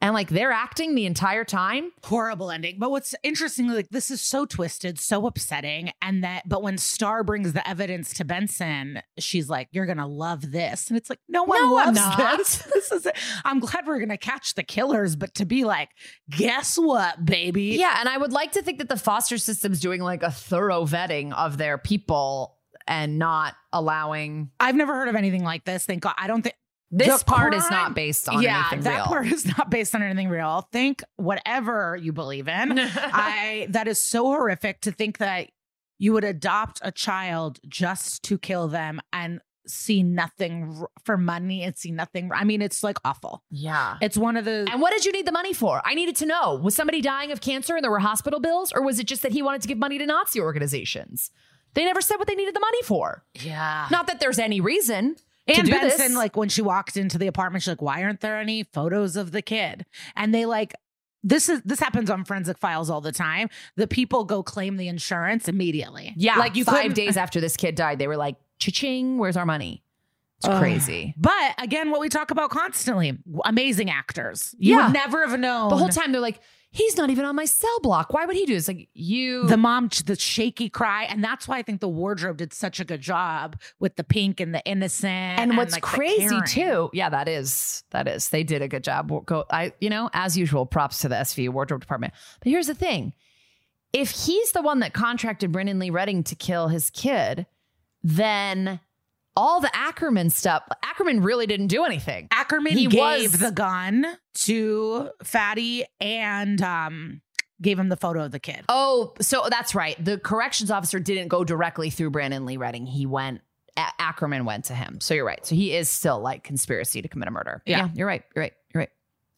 Speaker 3: And like they're acting the entire time.
Speaker 4: horrible ending. But what's interesting, like this is so twisted, so upsetting. And that, but when Star brings the evidence to Benson, she's like, "You're gonna love this," and it's like, "No one
Speaker 3: No, I'm
Speaker 4: loves
Speaker 3: not.
Speaker 4: this. This is. I'm glad we're gonna catch the killers, but to be like, guess what, baby?
Speaker 3: Yeah. And I would like to think that the foster system's doing like a thorough vetting of their people and not allowing
Speaker 4: I've never heard of anything like this. Thank God. I don't think
Speaker 3: this part is not based on anything real.
Speaker 4: yeah,
Speaker 3: anything
Speaker 4: that
Speaker 3: real.
Speaker 4: part is not based on anything real. Think whatever you believe in. I that is so horrific to think that you would adopt a child just to kill them and see nothing for money and see nothing. I mean, it's like awful.
Speaker 3: yeah.
Speaker 4: It's one of the
Speaker 3: And what did you need the money for? I needed to know. Was somebody dying of cancer and there were hospital bills? Or was it just that he wanted to give money to Nazi organizations? They never said what they needed the money for.
Speaker 4: yeah.
Speaker 3: Not that there's any reason.
Speaker 4: And Benson,
Speaker 3: this.
Speaker 4: like when she walked into the apartment, she's like, "Why aren't there any photos of the kid?" And they like this is this happens on forensic files all the time. The people go claim the insurance immediately.
Speaker 3: Yeah.
Speaker 4: like you
Speaker 3: five days after this kid died, they were like, cha-ching, where's our money? It's
Speaker 4: Ugh.
Speaker 3: crazy.
Speaker 4: But again, what we talk about constantly, amazing actors. You
Speaker 3: Yeah.
Speaker 4: would never have known
Speaker 3: The whole time they're like, he's not even on my cell block. Why would he do this? Like you
Speaker 4: the mom, the shaky cry, and that's why I think the wardrobe did such a good job with the pink and the innocent.
Speaker 3: and what's
Speaker 4: like,
Speaker 3: crazy too, yeah, that is that is they did a good job. We'll Go, I you know, as usual, props to the SV wardrobe department. But here's the thing: if he's the one that contracted Brendan Lee Redding to kill his kid, then all the Ackerman stuff, Ackerman really didn't do anything.
Speaker 4: Ackerman
Speaker 3: He
Speaker 4: gave
Speaker 3: was-
Speaker 4: the gun to Fatty and um, gave him the photo of the kid.
Speaker 3: Oh, so that's right. The corrections officer didn't go directly through Brandon Lee Redding. He went. A- Ackerman went to him. So you're right. So he is still like conspiracy to commit a murder.
Speaker 4: Yeah.
Speaker 3: you're right. You're right. You're right.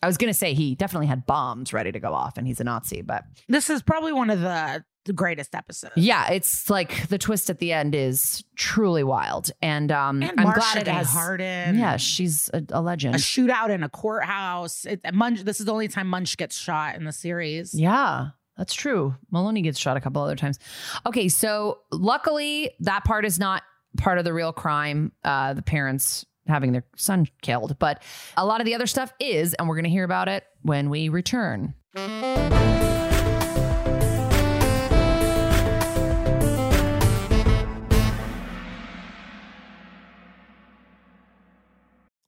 Speaker 3: I was gonna say he definitely had bombs ready to go off, and he's a Nazi. But
Speaker 4: This is probably one of the, the greatest episode.
Speaker 3: yeah, it's like the twist at the end is truly wild, and um,
Speaker 4: And
Speaker 3: I'm
Speaker 4: Marcia
Speaker 3: glad it has.
Speaker 4: Harden.
Speaker 3: Yeah, she's a, a legend.
Speaker 4: a shootout in a courthouse. It, Munch, this is the only time Munch gets shot in the series.
Speaker 3: Yeah, that's true. Meloni gets shot a couple other times. Okay, so luckily that part is not part of the real crime. Uh, the parents having their son killed, but a lot of the other stuff is, and we're going to hear about it when we return.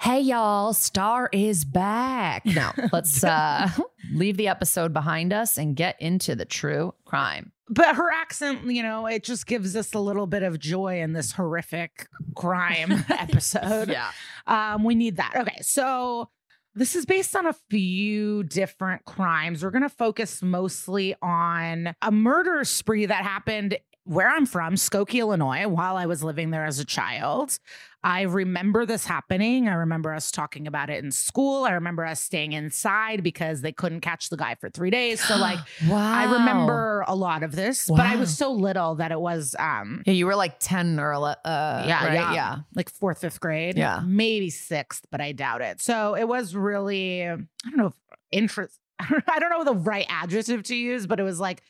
Speaker 3: Hey y'all, Star is back. Now let's uh, leave the episode behind us and get into the true crime.
Speaker 4: But her accent, you know, it just gives us a little bit of joy in this horrific crime episode.
Speaker 3: Yeah.
Speaker 4: Um, we need that. Okay, so this is based on a few different crimes. We're going to focus mostly on a murder spree that happened where I'm from, Skokie, Illinois, while I was living there as a child. I remember this happening. I remember us talking about it in school. I remember us staying inside because they couldn't catch the guy for three days. So, like,
Speaker 3: wow.
Speaker 4: I remember a lot of this, but I was so little that it was um
Speaker 3: Yeah, you were like 10 or 11. Uh,
Speaker 4: yeah,
Speaker 3: right?
Speaker 4: yeah,
Speaker 3: Yeah.
Speaker 4: like fourth, fifth grade,
Speaker 3: Yeah.
Speaker 4: maybe sixth, but I doubt it. So it was really, I don't know, interest. I don't know the right adjective to use, but it was like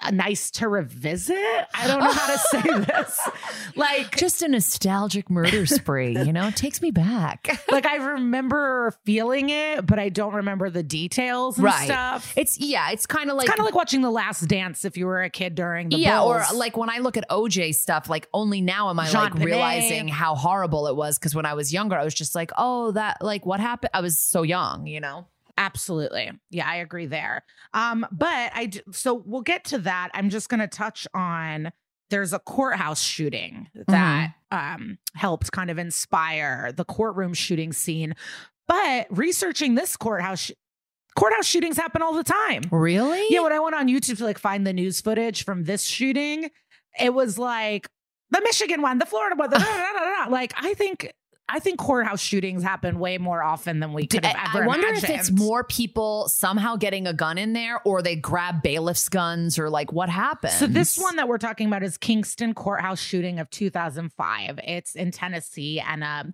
Speaker 4: Uh, nice to revisit. I don't know how to say this. Like,
Speaker 3: Just a nostalgic murder spree, you know, it takes me back.
Speaker 4: like I remember feeling it, but I don't remember the details and
Speaker 3: Right.
Speaker 4: stuff.
Speaker 3: It's, yeah, it's kind of like.
Speaker 4: It's kind of like watching The Last Dance if you were a kid during the
Speaker 3: yeah, or like when I look at OJ stuff, like only now am I
Speaker 4: Jean
Speaker 3: like
Speaker 4: Benet.
Speaker 3: realizing how horrible it was. Cause when I was younger, I was just like, oh, that, like what happened? I was so young, you know?
Speaker 4: Absolutely. Yeah, I agree there. Um, but I d- so we'll get to that. I'm just going to touch on there's a courthouse shooting that um helped kind of inspire the courtroom shooting scene. But researching this courthouse sh- courthouse shootings happen all the time.
Speaker 3: Really?
Speaker 4: Yeah, when I went on YouTube to like find the news footage from this shooting, it was like the Michigan one, the Florida one, the da, da, da, da, da. like I think I think courthouse shootings happen way more often than we could have
Speaker 3: I
Speaker 4: ever
Speaker 3: I wonder if it's more people somehow getting a gun in there or they grab bailiffs' guns or like what happens.
Speaker 4: So this one that we're talking about is Kingston courthouse shooting of 2005. It's in Tennessee, and a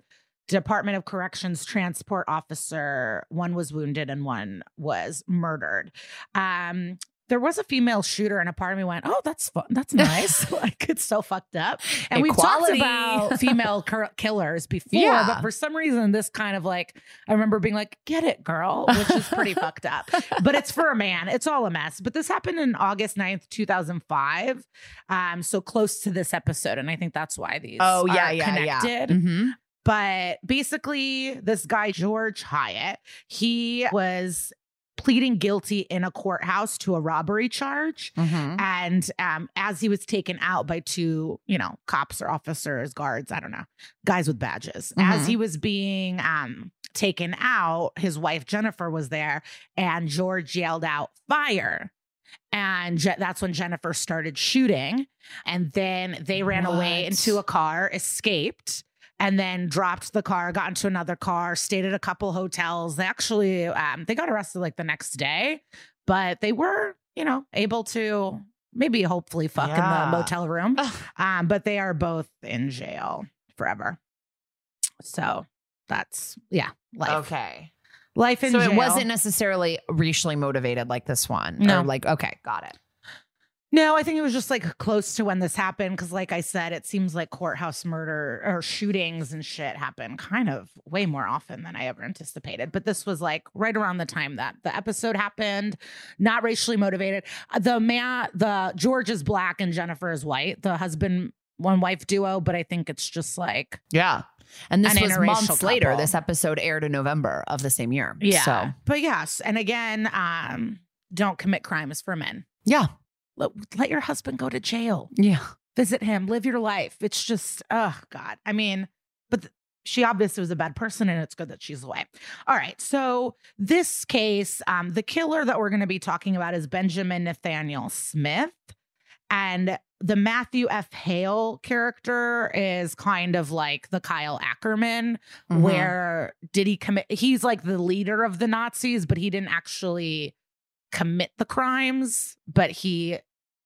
Speaker 4: Department of Corrections transport officer, one was wounded and one was murdered. Um, there was a female shooter, and a part of me went, "Oh, that's fun. That's nice. like it's so fucked up." And we've talked about female cur- killers before,
Speaker 3: Yeah.
Speaker 4: but for some reason, this kind of like I remember being like, "Get it, girl," which is pretty fucked up. But it's for a man. It's all a mess. But this happened in August 9th, 2005. Um, so close to this episode. And I think that's why these
Speaker 3: Oh, yeah, yeah, yeah.
Speaker 4: connected.
Speaker 3: Mhm.
Speaker 4: But basically, this guy, George Hyatt, he was pleading guilty in a courthouse to a robbery charge.
Speaker 3: Mhm.
Speaker 4: And um, as he was taken out by two, you know, cops or officers, guards, I don't know, guys with badges, as
Speaker 3: Mhm.
Speaker 4: he was being um, taken out, his wife Jennifer was there, and George yelled out, "Fire!" And Je- that's when Jennifer started shooting. And then they ran away into a car, escaped, and then dropped the car, got into another car, stayed at a couple hotels. They actually um, they got arrested like the next day, but they were, you know, able to maybe hopefully fuck
Speaker 3: Yeah.
Speaker 4: in the motel room. Um, but they are both in jail forever. So that's yeah, life.
Speaker 3: Okay.
Speaker 4: Life in jail.
Speaker 3: So
Speaker 4: jail.
Speaker 3: it wasn't necessarily racially motivated like this one.
Speaker 4: No.
Speaker 3: Or like, okay, got it.
Speaker 4: No, I think it was just like close to when this happened. Cause like I said, it seems like courthouse murder or shootings and shit happen kind of way more often than I ever anticipated. But this was like right around the time that the episode happened, not racially motivated. Uh, The man, the George is black and Jennifer is white, the husband, one wife duo. But I think it's just like,
Speaker 3: Yeah. And this
Speaker 4: An
Speaker 3: was months later. This episode aired in November of the same year.
Speaker 4: yeah.
Speaker 3: So,
Speaker 4: But yes. And again, um, don't commit crimes for men.
Speaker 3: yeah.
Speaker 4: Let, let your husband go to jail.
Speaker 3: Yeah.
Speaker 4: visit him, live your life. It's just, oh God. I mean, but th- she obviously was a bad person and it's good that she's away. All right. So this case, um, the killer that we're going to be talking about is Benjamin Nathaniel Smith. And the Matthew F. Hale character is kind of like the Kyle Ackerman,
Speaker 3: Mhm.
Speaker 4: where did he commit? He's like the leader of the Nazis, but he didn't actually commit the crimes, but he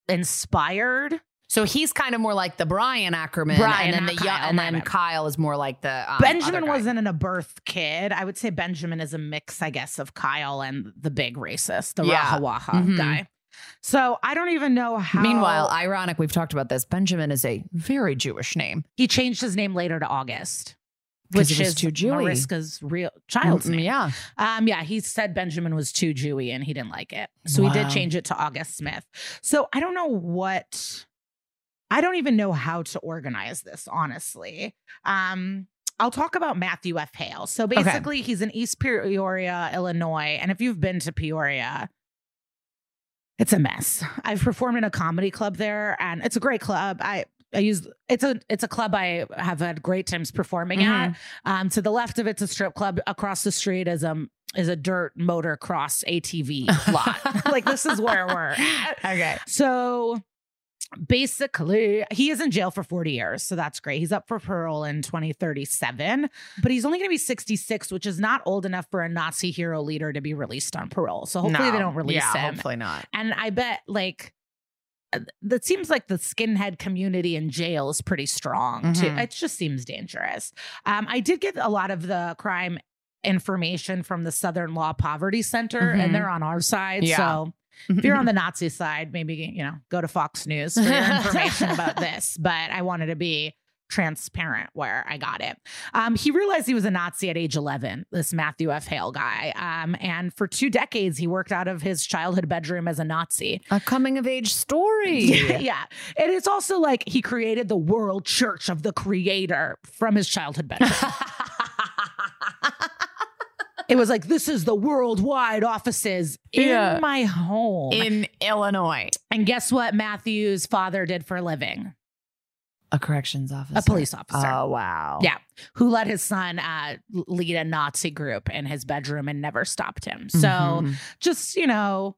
Speaker 4: inspired
Speaker 3: So he's kind of more like the Brian Ackerman,
Speaker 4: Brian,
Speaker 3: and then the young,
Speaker 4: Kyle,
Speaker 3: and then. Kyle is more like the um,
Speaker 4: Benjamin wasn't in a birth kid. I would say Benjamin is a mix, I guess, of Kyle and the big racist, the
Speaker 3: Yeah.
Speaker 4: Rahowa
Speaker 3: Mhm.
Speaker 4: guy. So I don't even know how.
Speaker 3: Meanwhile, ironic, we've talked about this. Benjamin is a very Jewish name.
Speaker 4: he changed his name later to August, which
Speaker 3: was
Speaker 4: is
Speaker 3: too Jewy.
Speaker 4: Mariska's real child's
Speaker 3: Mm,
Speaker 4: name.
Speaker 3: Yeah.
Speaker 4: Um, yeah, he said Benjamin was too Jewy and he didn't like it. So he did change it to August Smith. So I don't know what I don't even know how to organize this, honestly. Um, I'll talk about Matthew F. Hale. So basically, he's in East Peoria, Illinois. And if you've been to Peoria, it's a mess. I've performed in a comedy club there, and it's a great club. I I use it's a it's a club I have had great times performing at. Um, to the left of it's a strip club. Across the street is um is a dirt motocross ATV lot. like this is where we're at.
Speaker 3: Okay.
Speaker 4: So basically, he is in jail for 40 years. So that's great. He's up for parole in 2037, but he's only going to be 66, which is not old enough for a Nazi hero leader to be released on parole. So hopefully they don't release
Speaker 3: yeah,
Speaker 4: him.
Speaker 3: Hopefully not.
Speaker 4: And I bet like that seems like the skinhead community in jail is pretty strong too.
Speaker 3: Mhm.
Speaker 4: It just seems dangerous. Um, I did get a lot of the crime information from the Southern Law Poverty Center,
Speaker 3: Mhm.
Speaker 4: and they're on our side.
Speaker 3: Yeah.
Speaker 4: So if you're on the Nazi side, maybe you know go to Fox News for information about this. But I wanted to be transparent where I got it. Um, he realized he was a Nazi at age 11. This Matthew F. Hale guy, um, and for two decades he worked out of his childhood bedroom as a Nazi.
Speaker 3: a coming of age story.
Speaker 4: Yeah, yeah. And it's also like he created the World Church of the Creator from his childhood bedroom. it was like, this is the worldwide offices in
Speaker 3: Yeah.
Speaker 4: my home.
Speaker 3: In Illinois,
Speaker 4: and guess what Matthew's father did for a living?
Speaker 3: A corrections officer,
Speaker 4: A police officer.
Speaker 3: Oh wow.
Speaker 4: Yeah. Who let his son uh, lead a Nazi group in his bedroom and never stopped him. So
Speaker 3: Mhm.
Speaker 4: just, you know,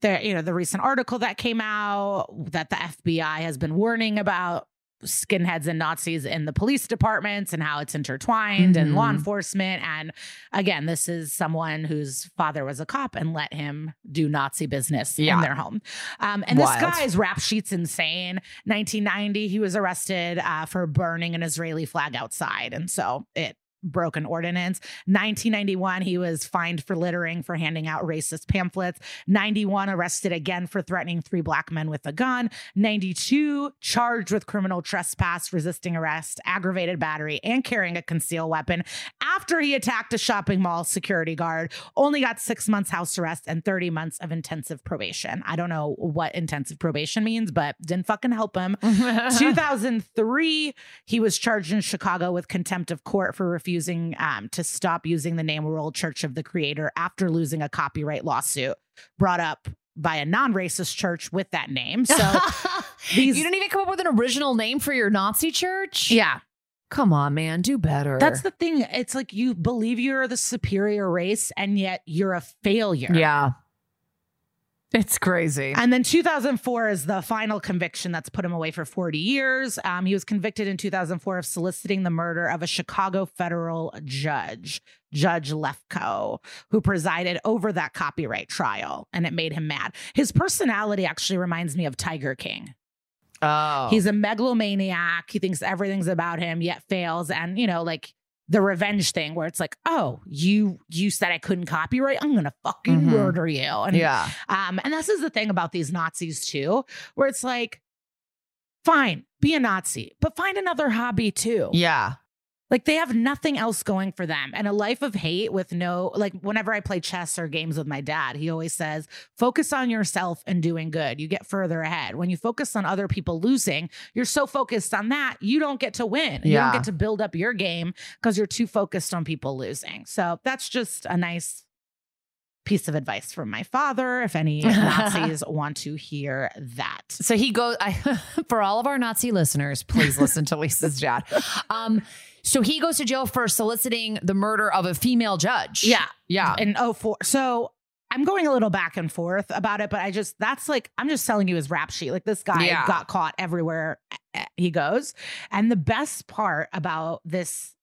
Speaker 4: the you know, the recent article that came out that the FBI has been warning about skinheads and Nazis in the police departments and how it's intertwined and law
Speaker 3: Mhm.
Speaker 4: enforcement. And again, this is someone whose father was a cop and let him do Nazi business
Speaker 3: Yeah.
Speaker 4: in their home. Um, and
Speaker 3: Wild.
Speaker 4: this guy's rap sheet's insane. 1990, he was arrested uh, for burning an Israeli flag outside. And so it broke an ordinance. 1991, he was fined for littering for handing out racist pamphlets. 91, arrested again for threatening three black men with a gun. 92, charged with criminal trespass, resisting arrest, aggravated battery, and carrying a concealed weapon after he attacked a shopping mall security guard. Only got six months house arrest and 30 months of intensive probation. I don't know what intensive probation means, but didn't fucking help him. 2003, he was charged in Chicago with contempt of court for refusing um, to stop using the name World Church of the Creator after losing a copyright lawsuit brought up by a non-racist church with that name. So these,
Speaker 3: you didn't even come up with an original name for your Nazi church?
Speaker 4: yeah,
Speaker 3: Come on, man. Do better.
Speaker 4: that's the thing. It's like you believe you're the superior race, and yet you're a failure.
Speaker 3: Yeah. It's crazy.
Speaker 4: And then 2004 is the final conviction that's put him away for 40 years. Um, he was convicted in 2004 of soliciting the murder of a Chicago federal judge, Judge Lefkow, who presided over that copyright trial. And it made him mad. His personality actually reminds me of Tiger King.
Speaker 3: oh.
Speaker 4: He's a megalomaniac. He thinks everything's about him, yet fails. And, you know, like, the revenge thing where it's like, oh, you you said I couldn't copyright. I'm gonna fucking
Speaker 3: Mhm.
Speaker 4: murder you. And
Speaker 3: yeah.
Speaker 4: um, and this is the thing about these Nazis too, where it's like, fine, be a Nazi, but find another hobby too.
Speaker 3: Yeah.
Speaker 4: Like they have nothing else going for them. And a life of hate with no, like whenever I play chess or games with my dad, he always says, focus on yourself and doing good. You get further ahead. When you focus on other people losing, you're so focused on that, you don't get to win. You don't get to build up your game because you're too focused on people losing. So that's just a nice piece of advice from my father. If any Nazis want to hear that.
Speaker 3: So he goes I, for all of our Nazi listeners, please listen to Liza's dad. Um, so he goes to jail for soliciting the murder of a female judge.
Speaker 4: Yeah.
Speaker 3: Yeah.
Speaker 4: in 04. So I'm going a little back and forth about it, but I just, that's like, I'm just telling you his rap sheet. Like this guy
Speaker 3: Yeah.
Speaker 4: got caught everywhere eh, he goes. And the best part about this,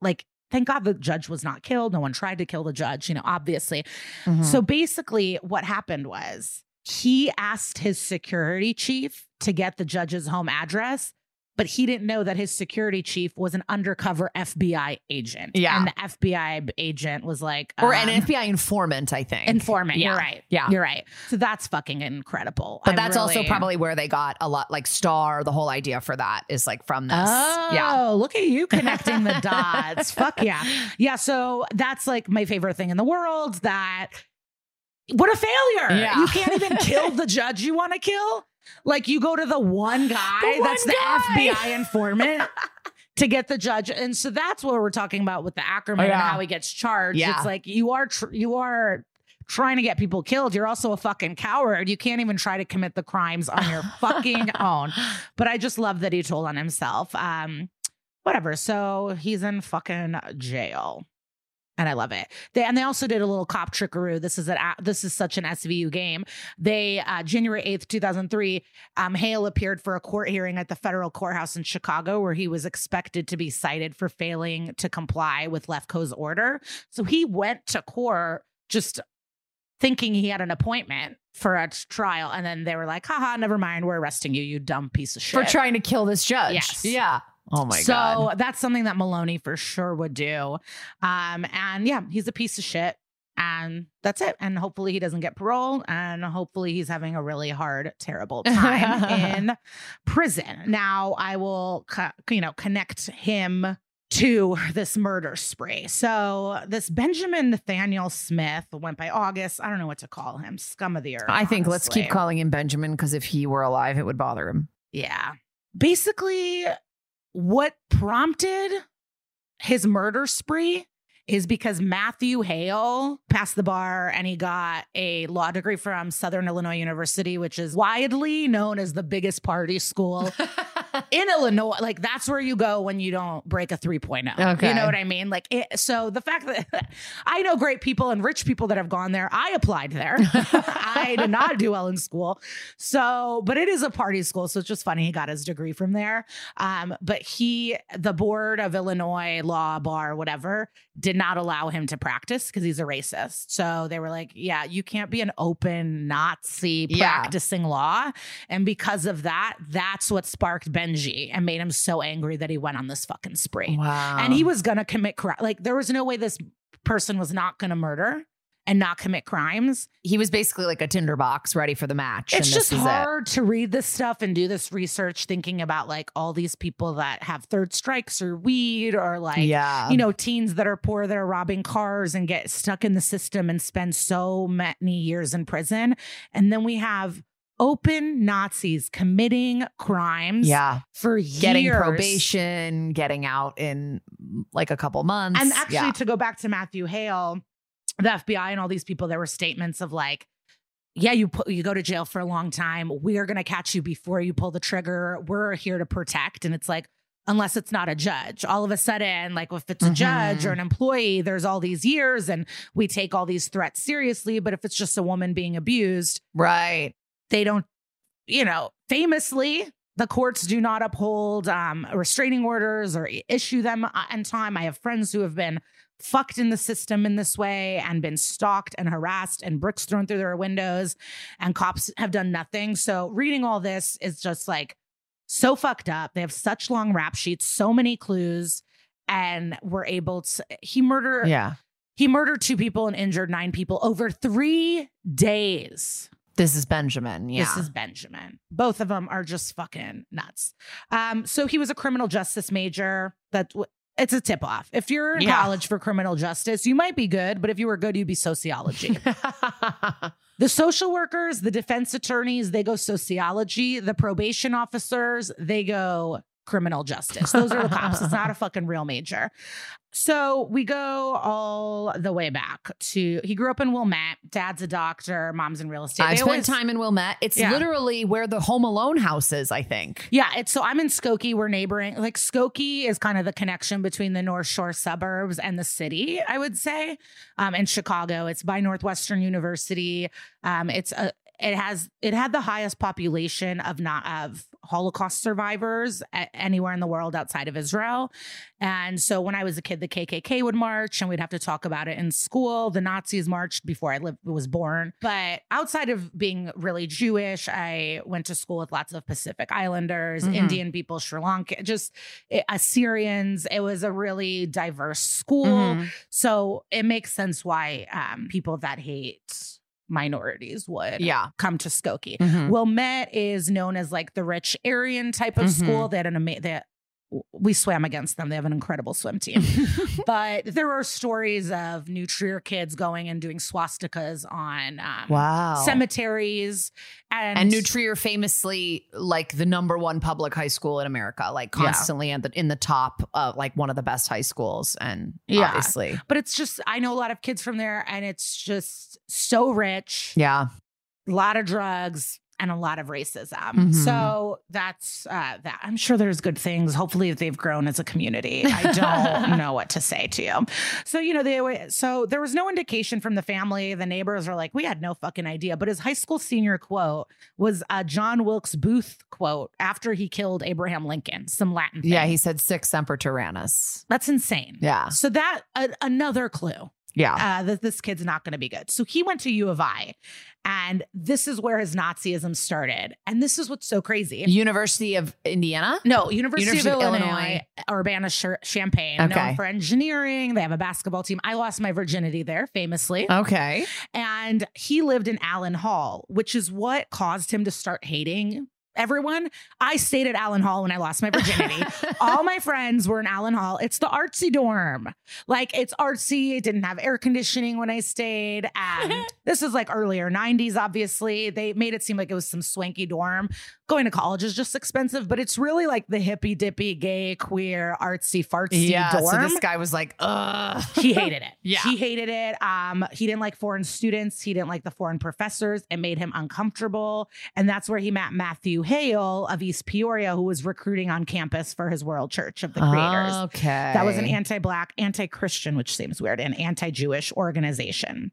Speaker 4: like, thank God the judge was not killed. No one tried to kill the judge, you know, obviously.
Speaker 3: Mhm.
Speaker 4: So basically, what happened was he asked his security chief to get the judge's home address, but he didn't know that his security chief was an undercover FBI agent.
Speaker 3: Yeah.
Speaker 4: And the FBI agent was like,
Speaker 3: or an
Speaker 4: um,
Speaker 3: FBI informant, I think.
Speaker 4: informant.
Speaker 3: Yeah.
Speaker 4: You're right.
Speaker 3: Yeah.
Speaker 4: You're right. So that's fucking incredible.
Speaker 3: But
Speaker 4: I
Speaker 3: that's also probably where they got a lot like Star, the whole idea for that is like from this.
Speaker 4: Oh,
Speaker 3: Yeah.
Speaker 4: look at you connecting the dots. Fuck yeah. Yeah. So that's like my favorite thing in the world that what a failure.
Speaker 3: Yeah.
Speaker 4: You can't even kill the judge you want to kill. Like you go to the one guy
Speaker 3: The one
Speaker 4: that's the. FBI informant to get the judge. And so that's what we're talking about with the Ackerman
Speaker 3: Oh, yeah.
Speaker 4: and how he gets charged.
Speaker 3: Yeah.
Speaker 4: It's like you are tr- you are trying to get people killed. You're also a fucking coward. You can't even try to commit the crimes on your fucking own. But I just love that he told on himself. Um, whatever. So he's in fucking jail. And I love it. They and they also did a little cop trickaroo. This is an this is such an SVU game. They uh, January eighth, two thousand three. Um, Hale appeared for a court hearing at the federal courthouse in Chicago, where he was expected to be cited for failing to comply with Lefkow's order. So he went to court just thinking he had an appointment for a trial, and then they were like, "Haha, never mind. We're arresting you, you dumb piece of shit."
Speaker 3: For trying to kill this judge.
Speaker 4: Yes.
Speaker 3: Yeah. Oh my
Speaker 4: so
Speaker 3: God.
Speaker 4: So that's something that Meloni for sure would do. Um, and yeah, he's a piece of shit. And that's it. And hopefully he doesn't get parole. And hopefully he's having a really hard, terrible time in prison. Now I will, co- you know, connect him to this murder spree. So this Benjamin Nathaniel Smith went by August. I don't know what to call him. Scum of the earth.
Speaker 3: I think let's keep calling him Benjamin because if he were alive, it would bother him.
Speaker 4: Yeah. Basically, what prompted his murder spree is because Matthew Hale passed the bar and he got a law degree from Southern Illinois University, which is widely known as the biggest party school in Illinois, like that's where you go when you don't break a 3.0.
Speaker 3: Okay.
Speaker 4: You know what I mean? Like, it, so the fact that I know great people and rich people that have gone there, I applied there. I did not do well in school. So, but it is a party school. So it's just funny. He got his degree from there. Um, but he, the board of Illinois law, bar, whatever, did not allow him to practice because he's a racist. So they were like, yeah, you can't be an open Nazi
Speaker 3: Yeah.
Speaker 4: practicing law. And because of that, that's what sparked Benji and made him so angry that he went on this fucking spree.
Speaker 3: Wow.
Speaker 4: And he was gonna commit crime. Like there was no way this person was not gonna murder and not commit crimes.
Speaker 3: he was basically like a tinderbox ready for the match.
Speaker 4: It's
Speaker 3: and
Speaker 4: just
Speaker 3: this is it.
Speaker 4: hard to read this stuff and do this research thinking about like all these people that have third strikes or weed or like
Speaker 3: yeah.
Speaker 4: you know, teens that are poor that are robbing cars and get stuck in the system and spend so many years in prison. And then we have open Nazis committing crimes
Speaker 3: yeah.
Speaker 4: for
Speaker 3: Getting probation, getting out in like a couple months.
Speaker 4: And actually,
Speaker 3: yeah.
Speaker 4: to go back to Matthew Hale, the FBI and all these people, there were statements of like, yeah, you put you go to jail for a long time. We are gonna catch you before you pull the trigger. We're here to protect. And it's like, unless it's not a judge. All of a sudden, like if it's a judge or an employee, there's all these years and we take all these threats seriously. But if it's just a woman being abused,
Speaker 3: right.
Speaker 4: they don't, you know, famously, the courts do not uphold um, restraining orders or issue them uh, in time. I have friends who have been fucked in the system in this way and been stalked and harassed and bricks thrown through their windows, and cops have done nothing. So, reading all this is just like so fucked up. They have such long rap sheets, so many clues, and we're able to. He murdered.
Speaker 3: Yeah.
Speaker 4: He murdered two people and injured nine people over three days.
Speaker 3: This is Benjamin. Yeah.
Speaker 4: This is Benjamin. Both of them are just fucking nuts. Um, so he was a criminal justice major. That it's a tip off. If you're in
Speaker 3: Yeah.
Speaker 4: college for criminal justice, you might be good, but if you were good, you'd be sociology. the social workers, the defense attorneys, they go sociology. The probation officers, they go criminal justice. Those are the cops. It's not a fucking real major. So we go all the way back to he grew up in Wilmette. Dad's a doctor, mom's in real estate. They
Speaker 3: spent
Speaker 4: always-
Speaker 3: time in Wilmette. It's
Speaker 4: Yeah.
Speaker 3: literally where the Home Alone house is, I think.
Speaker 4: Yeah, it's so I'm in Skokie. We're neighboring. Like Skokie is kind of the connection between the North Shore suburbs and the city. I would say, um, in Chicago, it's by Northwestern University. Um, it's a it has it had the highest population of not of Holocaust survivors anywhere in the world outside of Israel. And so when I was a kid, the KKK would march, and we'd have to talk about it in school. The Nazis marched before I lived, was born. But outside of being really Jewish, I went to school with lots of Pacific Islanders,
Speaker 3: Mhm.
Speaker 4: Indian people, Sri Lanka, just eh, Assyrians. It was a really diverse school.
Speaker 3: Mhm.
Speaker 4: So it makes sense why um, people that hate minorities would
Speaker 3: Yeah.
Speaker 4: come to Skokie.
Speaker 3: Mhm.
Speaker 4: Wilmette is known as like the rich Aryan type of
Speaker 3: Mhm.
Speaker 4: school. They had an amazing. They, we swam against them. They have an incredible swim team. but there are stories of New Trier kids going and doing swastikas on um,
Speaker 3: Wow.
Speaker 4: cemeteries and
Speaker 3: and New Trier famously like the number one public high school in America, like
Speaker 4: Yeah.
Speaker 3: constantly in the in the top of like one of the best high schools. And
Speaker 4: Yeah.
Speaker 3: obviously.
Speaker 4: But it's just I know a lot of kids from there, and it's just so rich.
Speaker 3: Yeah.
Speaker 4: a lot of drugs and a lot of racism.
Speaker 3: Mhm.
Speaker 4: So that's uh, that. I'm sure there's good things. Hopefully, they've grown as a community. I don't know what to say to you. So you know, they so there was no indication from the family. The neighbors are like, we had no fucking idea. But his high school senior quote was a John Wilkes Booth quote after he killed Abraham Lincoln. Some Latin. Thing.
Speaker 3: Yeah. He said sic semper tyrannis.
Speaker 4: that's insane.
Speaker 3: Yeah.
Speaker 4: So that a, another clue
Speaker 3: Yeah.
Speaker 4: uh, that this kid's not going to be good. So he went to U of I, and this is where his Nazism started. And this is what's so crazy.
Speaker 3: University of Indiana.
Speaker 4: no, University,
Speaker 3: University
Speaker 4: of
Speaker 3: of
Speaker 4: Illinois,
Speaker 3: Illinois.
Speaker 4: Urbana Champaign,
Speaker 3: Okay.
Speaker 4: known for engineering. They have a basketball team. I lost my virginity there, famously.
Speaker 3: Okay.
Speaker 4: And he lived in Allen Hall, which is what caused him to start hating everyone. I stayed at Allen Hall when I lost my virginity. All my friends were in Allen Hall. It's the artsy dorm. Like it's artsy. It didn't have air conditioning when I stayed. And this is like earlier 90s, obviously. They made it seem like it was some swanky dorm. Going to college is just expensive, but it's really like the hippy dippy, gay, queer, artsy, fartsy
Speaker 3: yeah.
Speaker 4: dorm.
Speaker 3: So this guy was like, ugh.
Speaker 4: he hated it.
Speaker 3: Yeah.
Speaker 4: He hated it. Um, he didn't like foreign students. He didn't like the foreign professors. It made him uncomfortable. And that's where he met Matthew Hale of East Peoria, who was recruiting on campus for his World Church of the Creators.
Speaker 3: Okay.
Speaker 4: That was an anti-black, anti-Christian, which seems weird, and anti-Jewish organization.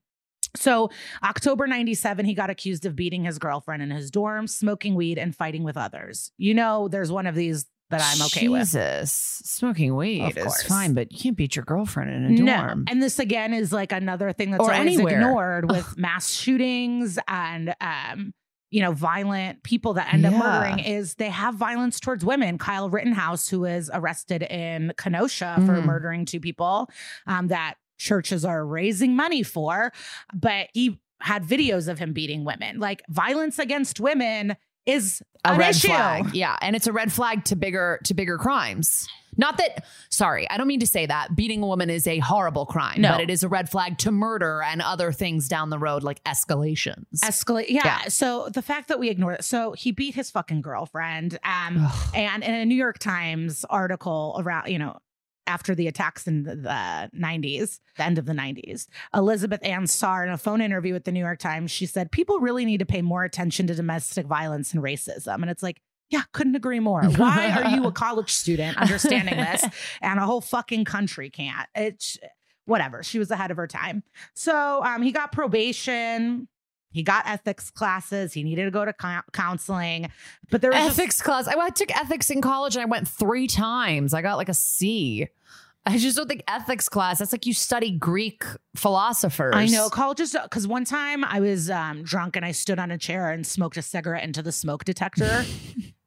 Speaker 4: So, October 97, he got accused of beating his girlfriend in his dorm, smoking weed, and fighting with others. You know, there's one of these that I'm okay with.
Speaker 3: Jesus. Smoking weed is fine, but you can't beat your girlfriend in a dorm.
Speaker 4: And this again is like another thing that's
Speaker 3: Or
Speaker 4: always
Speaker 3: anywhere.
Speaker 4: ignored with mass shootings and um, you know, violent people that end up murdering is they have violence towards women. Kyle Rittenhouse, who is arrested in Kenosha for
Speaker 3: Mhm.
Speaker 4: murdering two people, um, that churches are raising money for, but he had videos of him beating women. Like violence against women is
Speaker 3: a red
Speaker 4: issue.
Speaker 3: flag. Yeah, and it's a red flag to bigger to bigger crimes. Not that sorry, I don't mean to say that beating a woman is a horrible crime,
Speaker 4: No.
Speaker 3: but it is a red flag to murder and other things down the road like escalations.
Speaker 4: escalate. Yeah.
Speaker 3: Yeah.
Speaker 4: So the fact that we ignore it. So he beat his fucking girlfriend. Um, and in a New York Times article around, you know, after the attacks in the, the 90s, the end of the 90s, Elizabeth Ann Starr, in a phone interview with the New York Times, she said, People really need to pay more attention to domestic violence and racism. And it's like, yeah, couldn't agree more. Why are you a college student understanding this and a whole fucking country can't? It's whatever. She was ahead of her time. So um, he got probation. He got ethics classes. He needed to go to counseling, but there was just-
Speaker 3: ethics class. I, I took ethics in college and I went three times. I got like a C. I just don't think ethics class. That's like you study Greek philosophers.
Speaker 4: I know colleges because one time I was um, drunk and I stood on a chair and smoked a cigarette into the smoke detector.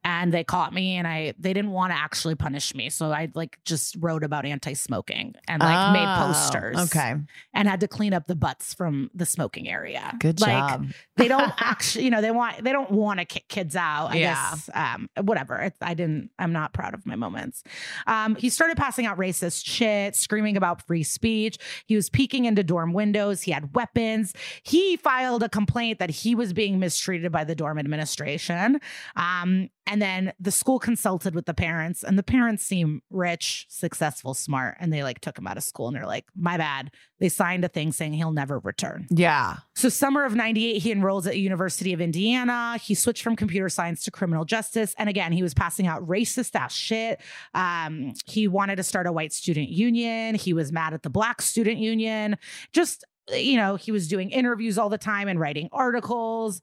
Speaker 4: And they caught me, and I they didn't want to actually punish me, so I like just wrote about anti-smoking and like made
Speaker 3: Oh,
Speaker 4: posters.
Speaker 3: Okay.
Speaker 4: and had to clean up the butts from the smoking area.
Speaker 3: Good
Speaker 4: like,
Speaker 3: job.
Speaker 4: They don't actually, you know, they want they don't want to kick kids out. I
Speaker 3: Yeah.
Speaker 4: guess, um, whatever. It's, I didn't. I'm not proud of my moments. Um, he started passing out racist shit, screaming about free speech. He was peeking into dorm windows. He had weapons. He filed a complaint that he was being mistreated by the dorm administration. Um, and then the school consulted with the parents, and the parents seem rich, successful, smart, and they like took him out of school. And they're like, "My bad." They signed a thing saying he'll never return.
Speaker 3: Yeah.
Speaker 4: So, summer of 98, he enrolls at University of Indiana. He switched from computer science to criminal justice. And again, he was passing out racist ass shit. Um, he wanted to start a white student union. He was mad at the black student union. Just, you know, he was doing interviews all the time and writing articles.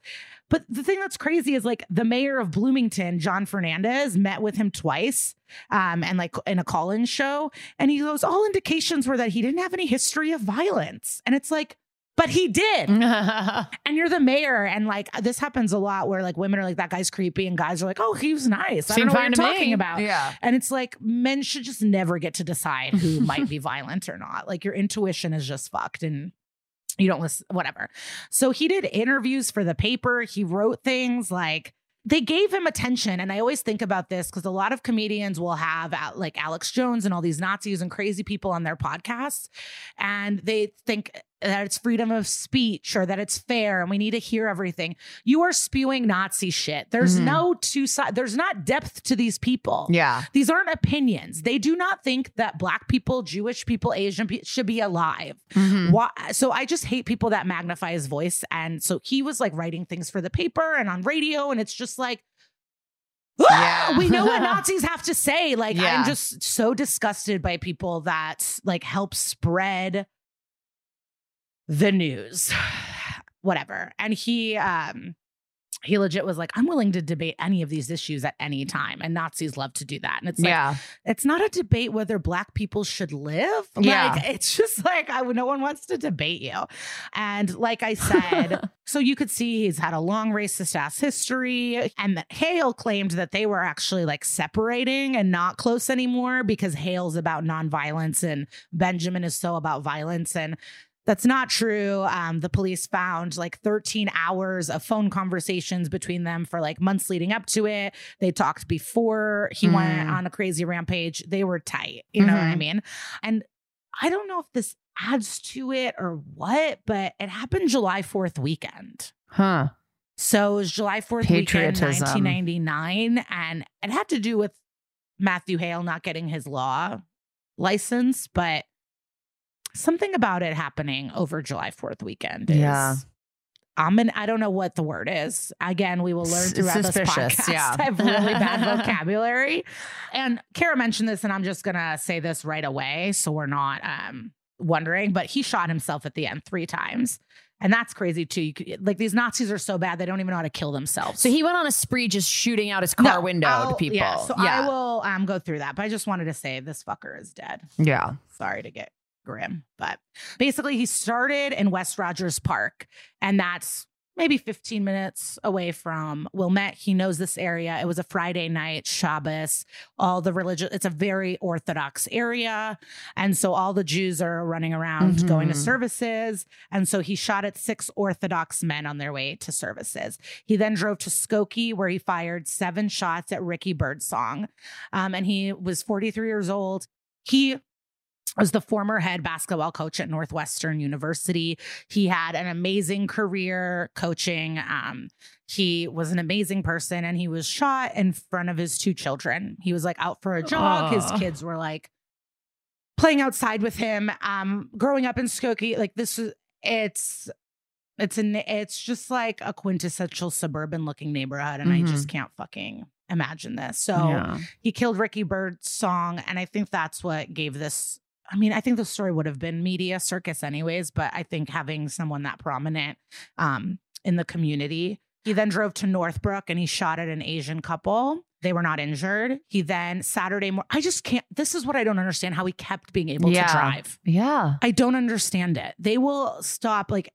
Speaker 4: But the thing that's crazy is like the mayor of Bloomington, John Fernandez, met with him twice um, and like in a call in show. And he goes, all indications were that he didn't have any history of violence. And it's like, but he did. And you're the mayor, and like this happens a lot where like women are like, that guy's creepy, and guys are like, oh, he was nice. I don't know what you're talking about.
Speaker 3: Yeah.
Speaker 4: And it's like men should just never get to decide who might be violent or not. Like your intuition is just fucked and you don't listen, whatever. So he did interviews for the paper. He wrote things like, they gave him attention. And I always think about this because a lot of comedians will have like Alex Jones and all these Nazis and crazy people on their podcasts. And they think that it's freedom of speech or that it's fair and we need to hear everything. You are spewing Nazi shit. There's
Speaker 3: Mhm.
Speaker 4: no two sides, there's not depth to these people.
Speaker 3: Yeah.
Speaker 4: These aren't opinions. They do not think that black people, Jewish people, Asian people should be alive.
Speaker 3: Mhm.
Speaker 4: Why? So I just hate people that magnify his voice. And so he was like writing things for the paper and on radio, and it's just like,
Speaker 3: Yeah.
Speaker 4: we know what Nazis have to say. Like
Speaker 3: Yeah.
Speaker 4: I'm just so disgusted by people that like help spread the news. Whatever. And he um he legit was like, I'm willing to debate any of these issues at any time. And Nazis love to do that. And it's like,
Speaker 3: yeah.
Speaker 4: it's not a debate whether black people should live.
Speaker 3: Yeah.
Speaker 4: Like it's just like I no one wants to debate you. And like I said, so you could see he's had a long racist ass history. And that Hale claimed that they were actually like separating and not close anymore because Hale's about nonviolence and Benjamin is so about violence. And that's not true. Um, the police found like 13 hours of phone conversations between them for like months leading up to it. They talked before he went
Speaker 3: Mm.
Speaker 4: on a crazy rampage. They were tight. You know what I
Speaker 3: Mhm.
Speaker 4: mean? And I don't know if this adds to it or what, but it happened July 4th weekend.
Speaker 3: Huh.
Speaker 4: So it was July 4th weekend, 1999. And it had to do with Matthew Hale not getting his law license, but something about it happening over July 4th weekend. Is,
Speaker 3: Yeah.
Speaker 4: I'm an, I don't know what the word is. Again, we will learn throughout this podcast.
Speaker 3: yeah.
Speaker 4: I have really bad vocabulary. And Kara mentioned this, and I'm just gonna say this right away. So we're not um wondering, but he shot himself at the end three times. And that's crazy too. You could, like these Nazis are so bad they don't even know how to kill themselves.
Speaker 3: So he went on a spree just shooting out his car
Speaker 4: No,
Speaker 3: window to
Speaker 4: I'll-
Speaker 3: people.
Speaker 4: Yeah, so
Speaker 3: yeah.
Speaker 4: I will um go through that. But I just wanted to say this fucker is dead.
Speaker 3: yeah.
Speaker 4: Sorry to get grim, but basically he started in West Rogers Park, and that's maybe 15 minutes away from Wilmette. He knows this area. It was a Friday night, Shabbos. All the religious, it's a very Orthodox area. And so all the Jews are running around going to
Speaker 3: Mhm.
Speaker 4: services. And so he shot at six Orthodox men on their way to services. He then drove to Skokie, where he fired seven shots at Ricky Byrdsong. Um, and he was 43 years old. He was the former head basketball coach at Northwestern University. He had an amazing career coaching. Um, he was an amazing person and he was shot in front of his two children. He was like out for a jog. His kids were like playing outside with him. Um, growing up in Skokie, like this is it's it's an it's just like a quintessential suburban looking neighborhood, and I just can't fucking imagine this. So
Speaker 3: yeah.
Speaker 4: he killed Ricky Byrdsong, and I think that's what gave this. I mean, I think the story would have been media circus anyways, but I think having someone that prominent um, in the community. He then drove to Northbrook and he shot at an Asian couple. They were not injured. He then Saturday morning. I just can't. This is what I don't understand. How he kept being able
Speaker 3: Yeah.
Speaker 4: to drive.
Speaker 3: Yeah.
Speaker 4: I don't understand it. They will stop like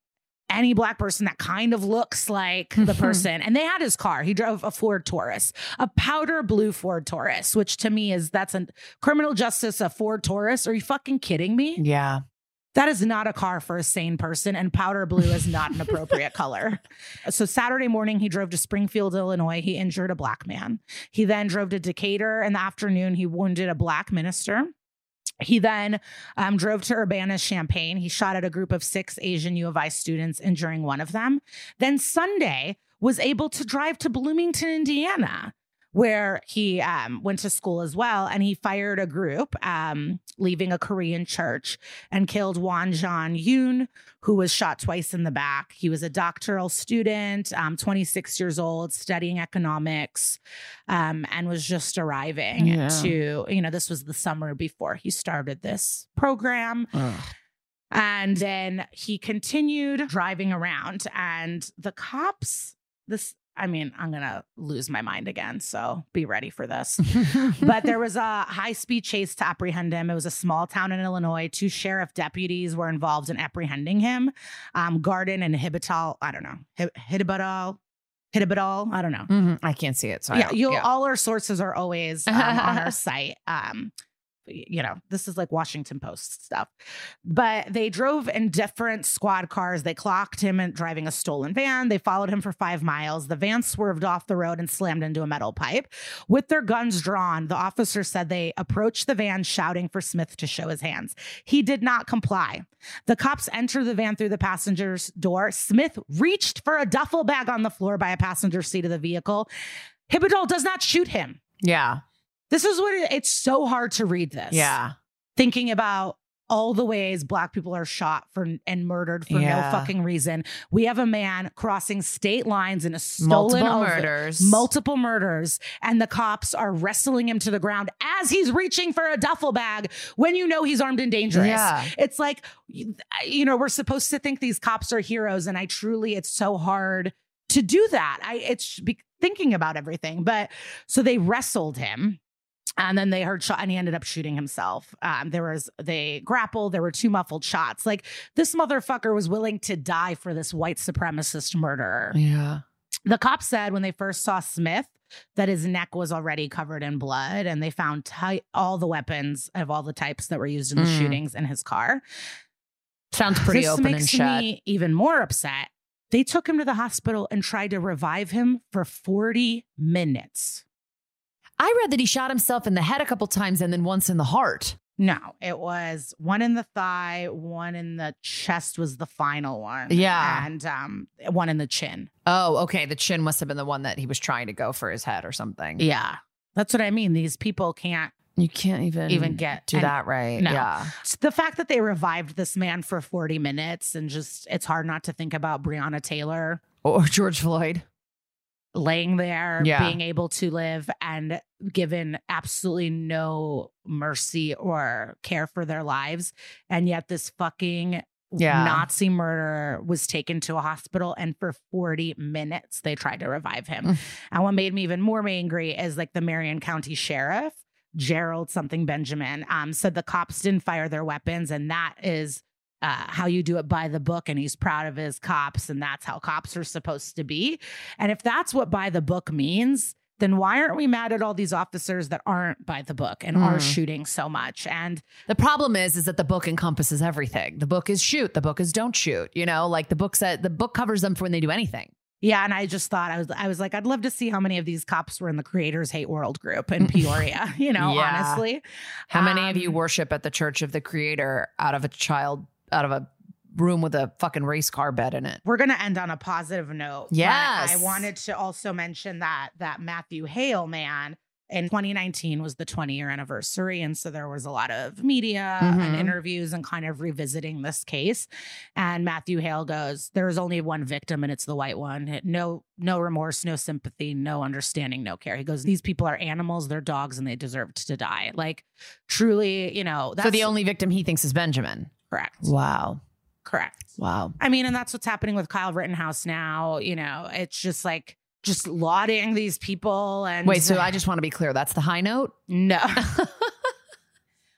Speaker 4: any black person that kind of looks like the mm-hmm. person. and they had his car. He drove a Ford Taurus, a powder blue Ford Taurus, which to me is that's a criminal justice, a Ford Taurus. Are you fucking kidding me?
Speaker 3: Yeah.
Speaker 4: That is not a car for a sane person, and powder blue is not an appropriate color. So, Saturday morning, he drove to Springfield, Illinois. He injured a black man. He then drove to Decatur. In the afternoon, he wounded a black minister. He then um, drove to Urbana, Champaign. He shot at a group of six Asian U of I students, injuring one of them. Then Sunday was able to drive to Bloomington, Indiana, where he um, went to school as well. And he fired a group, um, leaving a Korean church, and killed Won-Joon Yoon, who was shot twice in the back. He was a doctoral student, um, 26 years old, studying economics, um, and was just arriving
Speaker 3: Yeah.
Speaker 4: to, you know, this was the summer before he started this program. And then he continued driving around, and the cops, this, I mean, I'm going to lose my mind again. So be ready for this. but there was a high speed chase to apprehend him. It was a small town in Illinois. Two sheriff deputies were involved in apprehending him. Um, Garden and Hibital, I don't know, Hib- Hibital, Hibital, I don't know.
Speaker 3: Mhm. I can't see it. So
Speaker 4: yeah, you'll,
Speaker 3: yeah.
Speaker 4: all our sources are always um, on our site. Um, you know, this is like Washington Post stuff. But they drove in different squad cars. They clocked him and driving a stolen van. They followed him for five miles. The van swerved off the road and slammed into a metal pipe. With their guns drawn, the officer said they approached the van shouting for Smith to show his hands. He did not comply. The cops entered the van through the passenger's door. Smith reached for a duffel bag on the floor by a passenger seat of the vehicle. Hibidol does not shoot him.
Speaker 3: yeah.
Speaker 4: This is what it, it's so hard to read this.
Speaker 3: Yeah.
Speaker 4: Thinking about all the ways black people are shot for and murdered for
Speaker 3: Yeah.
Speaker 4: no fucking reason. We have a man crossing state lines in a stolen
Speaker 3: Multiple murders.
Speaker 4: multiple murders, and the cops are wrestling him to the ground as he's reaching for a duffel bag when you know he's armed and dangerous.
Speaker 3: Yeah.
Speaker 4: It's like, you know, we're supposed to think these cops are heroes, and I truly, it's so hard to do that. I, it's be thinking about everything, but so they wrestled him. And then they heard shot, and he ended up shooting himself. Um, there was they grappled. There were two muffled shots. Like this motherfucker was willing to die for this white supremacist murderer.
Speaker 3: Yeah.
Speaker 4: The cops said when they first saw Smith that his neck was already covered in blood, and they found ty- all the weapons of all the types that were used in the
Speaker 3: Mm.
Speaker 4: shootings in his car.
Speaker 3: Sounds pretty
Speaker 4: this
Speaker 3: open
Speaker 4: makes
Speaker 3: and shut.
Speaker 4: me even more upset. They took him to the hospital and tried to revive him for 40 minutes.
Speaker 3: I read that he shot himself in the head a couple times and then once in the heart.
Speaker 4: No, it was one in the thigh, one in the chest was the final one.
Speaker 3: Yeah.
Speaker 4: And um one in the chin.
Speaker 3: Oh, okay. The chin must have been the one that he was trying to go for his head or something.
Speaker 4: Yeah. That's what I mean. These people can't
Speaker 3: You can't even
Speaker 4: Even get
Speaker 3: do that right.
Speaker 4: No.
Speaker 3: Yeah.
Speaker 4: the fact that they revived this man for 40 minutes and just it's hard not to think about Breonna Taylor
Speaker 3: Or George Floyd.
Speaker 4: Laying there,
Speaker 3: Yeah.
Speaker 4: being able to live and given absolutely no mercy or care for their lives. And yet this fucking
Speaker 3: Yeah.
Speaker 4: Nazi murderer was taken to a hospital and for 40 minutes they tried to revive him.
Speaker 3: Mm.
Speaker 4: and what made me even more angry is like the Marion County Sheriff, Gerald something Benjamin, um, said the cops didn't fire their weapons and that is uh, how you do it by the book, and he's proud of his cops, and that's how cops are supposed to be. And if that's what by the book means, then why aren't we mad at all these officers that aren't by the book and are
Speaker 3: Mm.
Speaker 4: shooting so much? And
Speaker 3: The problem is, is that the book encompasses everything. The book is shoot. The book is don't shoot. You know, like the book said, the book covers them for when they do anything.
Speaker 4: yeah, and I just thought I was I was like, I'd love to see how many of these cops were in the Creators Hate World group in Peoria. you know,
Speaker 3: Yeah.
Speaker 4: honestly,
Speaker 3: How many of you
Speaker 4: Um,
Speaker 3: worship at the Church of the Creator out of a child, out of a room with a fucking race car bed in it?
Speaker 4: we're gonna end on a positive note.
Speaker 3: Yes.
Speaker 4: I wanted to also mention that that Matthew Hale man in 2019 was the 20 year anniversary. And so there was a lot of media and
Speaker 3: Mhm.
Speaker 4: interviews and kind of revisiting this case. And Matthew Hale goes, There's only one victim and it's the white one. No, no remorse, no sympathy, no understanding, no care. He goes, These people are animals, they're dogs, and they deserved to die. Like truly, you know, that's
Speaker 3: so the only victim he thinks is Benjamin.
Speaker 4: Correct.
Speaker 3: Wow.
Speaker 4: Correct.
Speaker 3: Wow.
Speaker 4: I mean, and that's what's happening with Kyle Rittenhouse now. You know, it's just like just lauding these people and
Speaker 3: Wait, so I just want to be clear. That's the high note?
Speaker 4: no.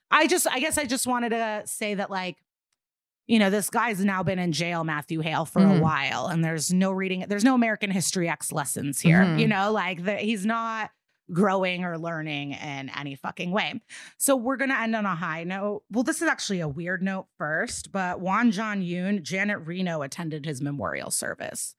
Speaker 4: I just I guess I just wanted to say that like you know, this guy's now been in jail, Matthew Hale, for
Speaker 3: Mhm.
Speaker 4: a while, and there's no reading, there's no American History X lessons here.
Speaker 3: Mhm.
Speaker 4: You know, like the, he's not growing or learning in any fucking way. So we're gonna end on a high note. Well, this is actually a weird note first, but Won-Joon Yoon, Janet Reno attended his memorial service.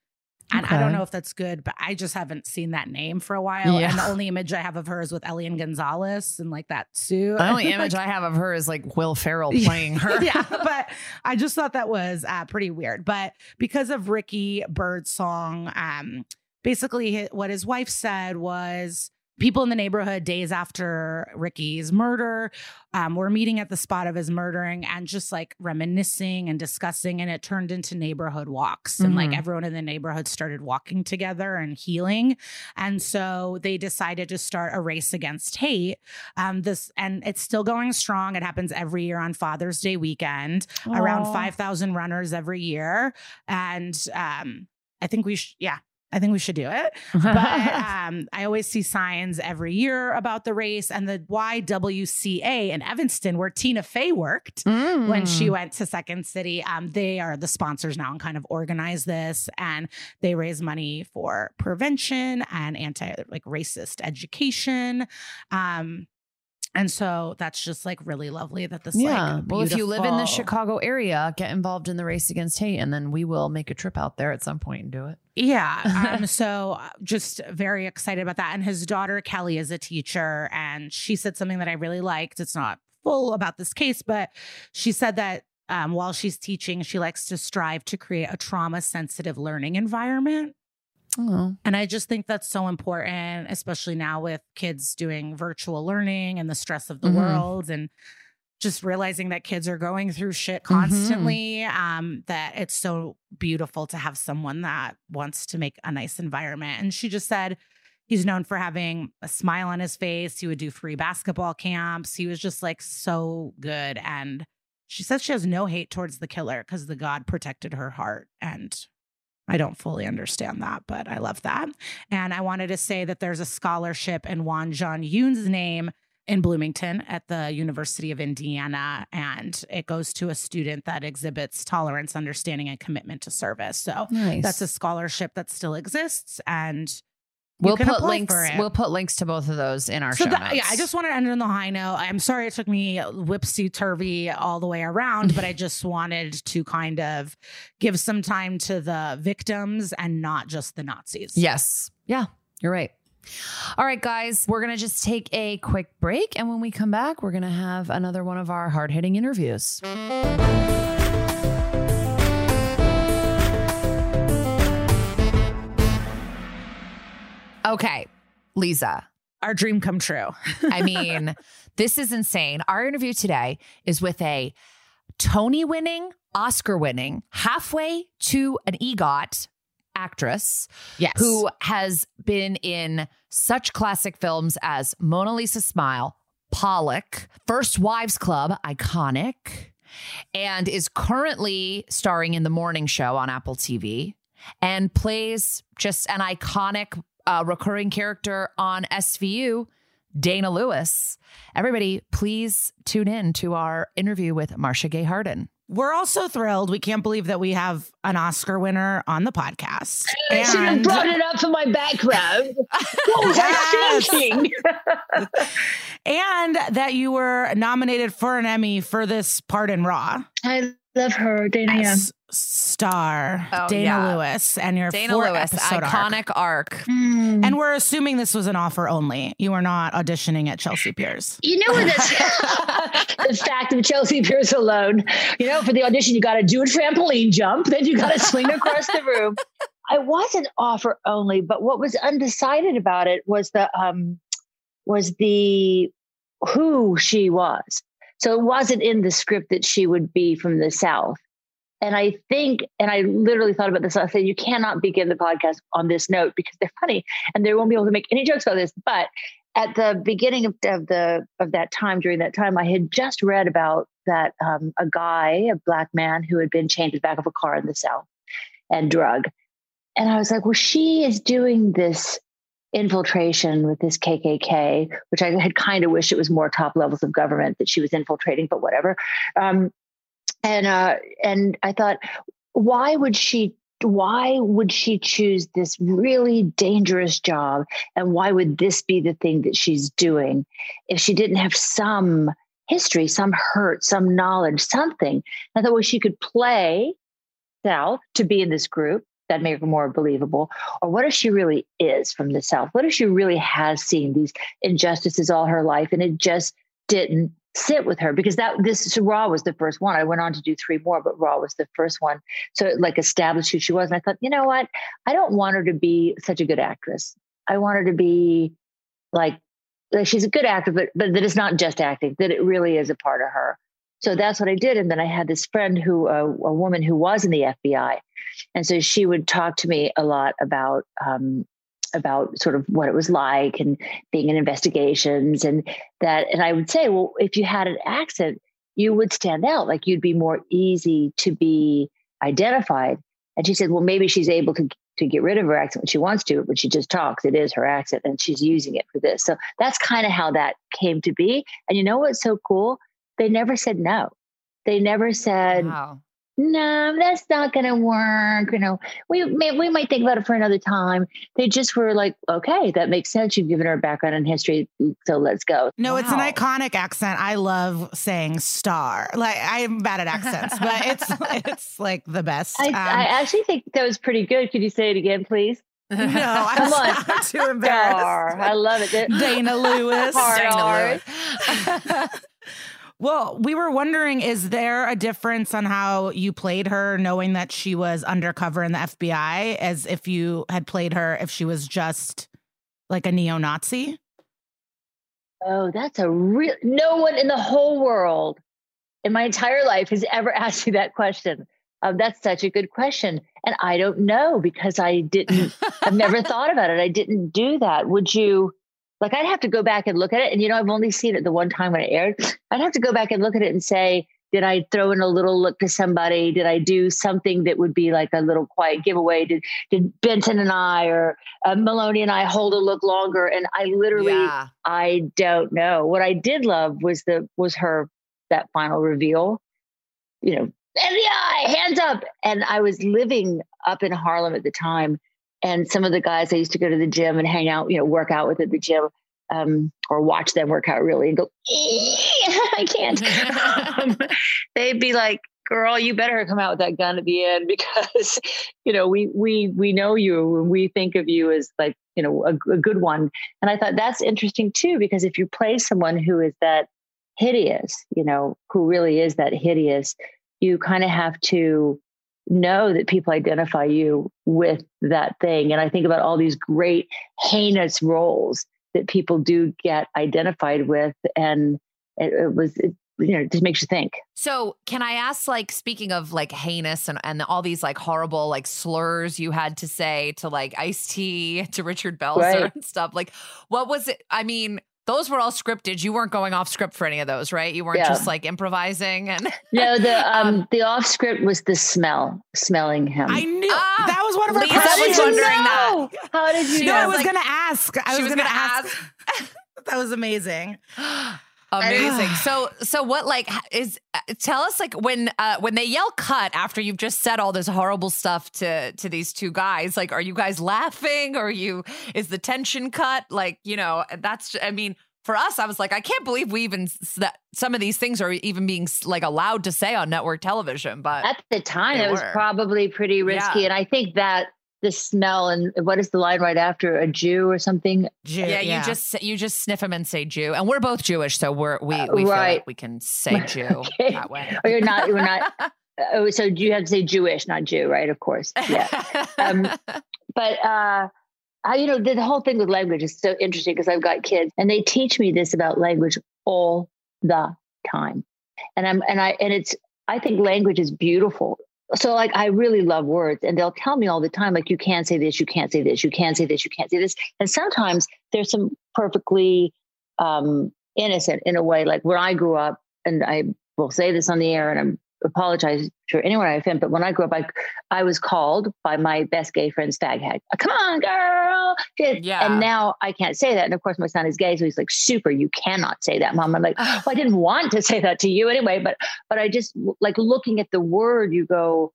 Speaker 4: And I don't know if that's good, but I just haven't seen that name for a while.
Speaker 3: Yeah.
Speaker 4: And the only image I have of her is with Elian Gonzalez and like that suit.
Speaker 3: The only image I have of her is like Will Ferrell playing her.
Speaker 4: yeah, but I just thought that was uh, pretty weird. But because of Ricky Byrdsong, um, basically what his wife said was people in the neighborhood days after Ricky's murder um, were meeting at the spot of his murdering and just like reminiscing and discussing. And it turned into neighborhood walks. And like
Speaker 3: Mhm.
Speaker 4: everyone in the neighborhood started walking together and healing. And so they decided to start a race against hate. Um, this and it's still going strong. It happens every year on Father's Day weekend. Around
Speaker 3: Aw.
Speaker 4: five thousand runners every year, and um, I think we should. Yeah, I think we should do it. But um, I always see signs every year about the race and the YWCA in Evanston, where Tina Fey worked when
Speaker 3: Mm.
Speaker 4: she went to Second City. Um, they are the sponsors now and kind of organize this, and they raise money for prevention and anti like racist education. Um, and so that's just like really lovely that this
Speaker 3: yeah.
Speaker 4: like
Speaker 3: well, if you live in the Chicago area, get involved in the race against hate, and then we will make a trip out there at some point and do it.
Speaker 4: Yeah. Um, so uh, just very excited about that. And his daughter, Kelly, is a teacher. And she said something that I really liked. It's not full about this case, but she said that um, while she's teaching, she likes to strive to create a trauma sensitive learning environment.
Speaker 3: Oh,
Speaker 4: And I just think that's so important, especially now with kids doing virtual learning and the stress of the
Speaker 3: Mhm.
Speaker 4: world and just realizing that kids are going through shit
Speaker 3: Mm-hmm.
Speaker 4: constantly. Um, that it's so beautiful to have someone that wants to make a nice environment. And she just said he's known for having a smile on his face. He would do free basketball camps. He was just like so good. And she says she has no hate towards the killer because the God protected her heart. And I don't fully understand that, but I love that. And I wanted to say that there's a scholarship in Won-Joon Yoon's name in Bloomington at the University of Indiana. And it goes to a student that exhibits tolerance, understanding, and commitment to service. So
Speaker 3: nice.
Speaker 4: that's a scholarship that still exists. And
Speaker 3: we'll put links.
Speaker 4: for it.
Speaker 3: We'll put links to both of those in our
Speaker 4: so
Speaker 3: show
Speaker 4: that-
Speaker 3: notes.
Speaker 4: yeah, I just wanted to end on the high note. I'm sorry it took me whipsy turvy all the way around, but I just wanted to kind of give some time to the victims and not just the Nazis.
Speaker 3: Yes. Yeah, you're right. All right, guys, we're going to just take a quick break. And when we come back, we're going to have another one of our hard hitting interviews. Okay, Liza.
Speaker 4: Our dream come true.
Speaker 3: I mean, this is insane. Our interview today is with a Tony winning, Oscar winning, halfway to an EGOT actress
Speaker 4: Yes.
Speaker 3: who has been in such classic films as Mona Lisa Smile, Pollock, First Wives Club, iconic, and is currently starring in The Morning Show on Apple TV and plays just an iconic uh, recurring character on SVU, Dana Lewis. Everybody, please tune in to our interview with Marcia Gay Harden.
Speaker 4: We're also thrilled. We can't believe that we have an Oscar winner on the podcast.
Speaker 6: I should have
Speaker 4: And-
Speaker 6: brought it up for my background. What was
Speaker 4: Yes.
Speaker 6: I thinking?
Speaker 4: and that you were nominated for an Emmy for this part in Raw.
Speaker 6: I love her, Dana. Young.
Speaker 4: S- star
Speaker 3: Oh,
Speaker 4: Dana
Speaker 3: yeah.
Speaker 4: Lewis and your
Speaker 3: Dana
Speaker 4: four
Speaker 3: Lewis,
Speaker 4: episode arc.
Speaker 3: iconic arc.
Speaker 6: Mm.
Speaker 4: And we're assuming this was an offer only. You were not auditioning at Chelsea Piers.
Speaker 6: You know what the fact of Chelsea Piers alone. You know, for the audition, you got to do a trampoline jump, then you got to swing across the room. I wasn't offer only, but what was undecided about it was the um was the who she was. So it wasn't in the script that she would be from the South. And I think, and I literally thought about this. I said, you cannot begin the podcast on this note because they're funny and they won't be able to make any jokes about this. But at the beginning of, of the of that time, during that time, I had just read about that um, a guy, a black man, who had been chained to the back of a car in the South and drug. And I was like, well, she is doing this infiltration with this KKK, which I had kind of wished it was more top levels of government that she was infiltrating, but whatever. Um, and uh, and I thought, why would she? Why would she choose this really dangerous job? And why would this be the thing that she's doing if she didn't have some history, some hurt, some knowledge, something? I thought, well, she could play South to be in this group that make her more believable? Or what if she really is from the South? What if she really has seen these injustices all her life and it just didn't sit with her? Because that this so Raw was the first one. I went on to do three more, but Raw was the first one. So like established who she was. And I thought, you know what? I don't want her to be such a good actress. I want her to be like, like she's a good actor, but but that it's not just acting, that it really is a part of her. So that's what I did. And then I had this friend who, uh, a woman who was in the FBI. And so she would talk to me a lot about, um, about sort of what it was like and being in investigations and that. And I would say, well, if you had an accent, you would stand out. Like you'd be more easy to be identified. And she said, well, maybe she's able to, to get rid of her accent when she wants to, but she just talks. It is her accent and she's using it for this. So that's kind of how that came to be. And you know what's so cool? They never said no. They never said,
Speaker 3: Wow.
Speaker 6: No, that's not going to work. You know, we may, we might think about it for another time. They just were like, okay, that makes sense. You've given her a background in history, so let's go.
Speaker 4: No, it's an iconic accent. I love saying star. Like I'm bad at accents, but it's it's like the best.
Speaker 6: I,
Speaker 4: Um,
Speaker 6: I actually think that was pretty good. Could you say it again, please?
Speaker 4: no, I'm
Speaker 6: Come on.
Speaker 4: not too embarrassed.
Speaker 6: Star. I love it.
Speaker 4: Dana Lewis.
Speaker 6: Hard
Speaker 3: Dana Lewis.
Speaker 4: Well, we were wondering is there a difference on how you played her, knowing that she was undercover in the FBI, as if you had played her if she was just like a neo Nazi?
Speaker 6: Oh, that's a real. No one in the whole world, in my entire life, has ever asked me that question. Um, that's such a good question, and I don't know because I didn't. I've never thought about it. I didn't do that. Would you? Like, I'd have to go back and look at it. And you know, I've only seen it the one time when it aired. I'd have to go back and look at it and say, did I throw in a little look to somebody? Did I do something that would be like a little quiet giveaway? Did did Benton and I or uh, Meloni and I hold a look longer? And I literally.
Speaker 3: Yeah.
Speaker 6: I don't know. What I did love was the was her that final reveal. You know, FBI, hands up. And I was living up in Harlem at the time, and some of the guys I used to go to the gym and hang out, you know, work out with at the gym, um, or watch them work out really and go, I can't. um, they'd be like, "Girl, you better come out with that gun at the end because, you know, we we we know you and we think of you as like you know, a, a good one. And I thought that's interesting too, because if you play someone who is that hideous, you know, who really is that hideous, you kind of have to know that people identify you with that thing. And I think about all these great heinous roles that people do get identified with. And it, it was, it, you know, it just makes you think.
Speaker 3: So, can I ask, like, speaking of like heinous and, and all these like horrible like slurs you had to say to like Ice T, to Richard Belzer
Speaker 6: Right.
Speaker 3: and stuff, like, what was it? I mean, those were all scripted. You weren't going off script for any of those, right? You weren't
Speaker 6: Yeah.
Speaker 3: just like improvising and
Speaker 6: No, the um,
Speaker 3: Um,
Speaker 6: the off script was the smell, smelling him.
Speaker 4: I knew
Speaker 3: Ah,
Speaker 4: that was one of her
Speaker 3: Liza
Speaker 6: How
Speaker 3: was
Speaker 6: did
Speaker 4: questions.
Speaker 3: wondering that.
Speaker 6: How did you
Speaker 3: She
Speaker 4: No,
Speaker 6: know?
Speaker 4: I
Speaker 3: was
Speaker 4: was
Speaker 3: like-
Speaker 4: gonna ask. I was,
Speaker 3: was
Speaker 4: gonna,
Speaker 3: gonna
Speaker 4: ask. that was amazing.
Speaker 3: Amazing. so so what like is uh, tell us like when uh when they yell cut after you've just said all this horrible stuff to to these two guys like are you guys laughing or are you is the tension cut like you know that's I mean for us I was like I can't believe we even that some of these things are even being like allowed to say on network television but
Speaker 6: At the time, it was
Speaker 3: were.
Speaker 6: probably pretty risky.
Speaker 3: Yeah.
Speaker 6: And I think that the smell and what is the line right after a Jew or something?
Speaker 4: Jew,
Speaker 3: yeah, you just you just sniff them and say Jew and we're both Jewish so we're we we feel
Speaker 6: right.
Speaker 3: like we can say Jew
Speaker 6: Okay.
Speaker 3: that way
Speaker 6: Or you're not, you're not. Oh, so you have to say Jewish, not Jew, right? Of course. Yeah. Um, but uh I, you know, the whole thing with language is so interesting because I've got kids and they teach me this about language all the time. And I'm and I and it's I think language is beautiful. So like I really love words and they'll tell me all the time, like you can't say this, you can't say this, you can't say this, you can't say this. And sometimes there's some perfectly um innocent in a way. Like where I grew up, and I will say this on the air and I'm apologize for anyone I offend, but when I grew up, I I was called by my best gay friends fag hag. Come on, girl.
Speaker 3: Yeah.
Speaker 6: And now I can't say that. And of course, my son is gay, so he's like, super, you cannot say that, mom. I'm like, well, I didn't want to say that to you anyway, but but I just like looking at the word, you go,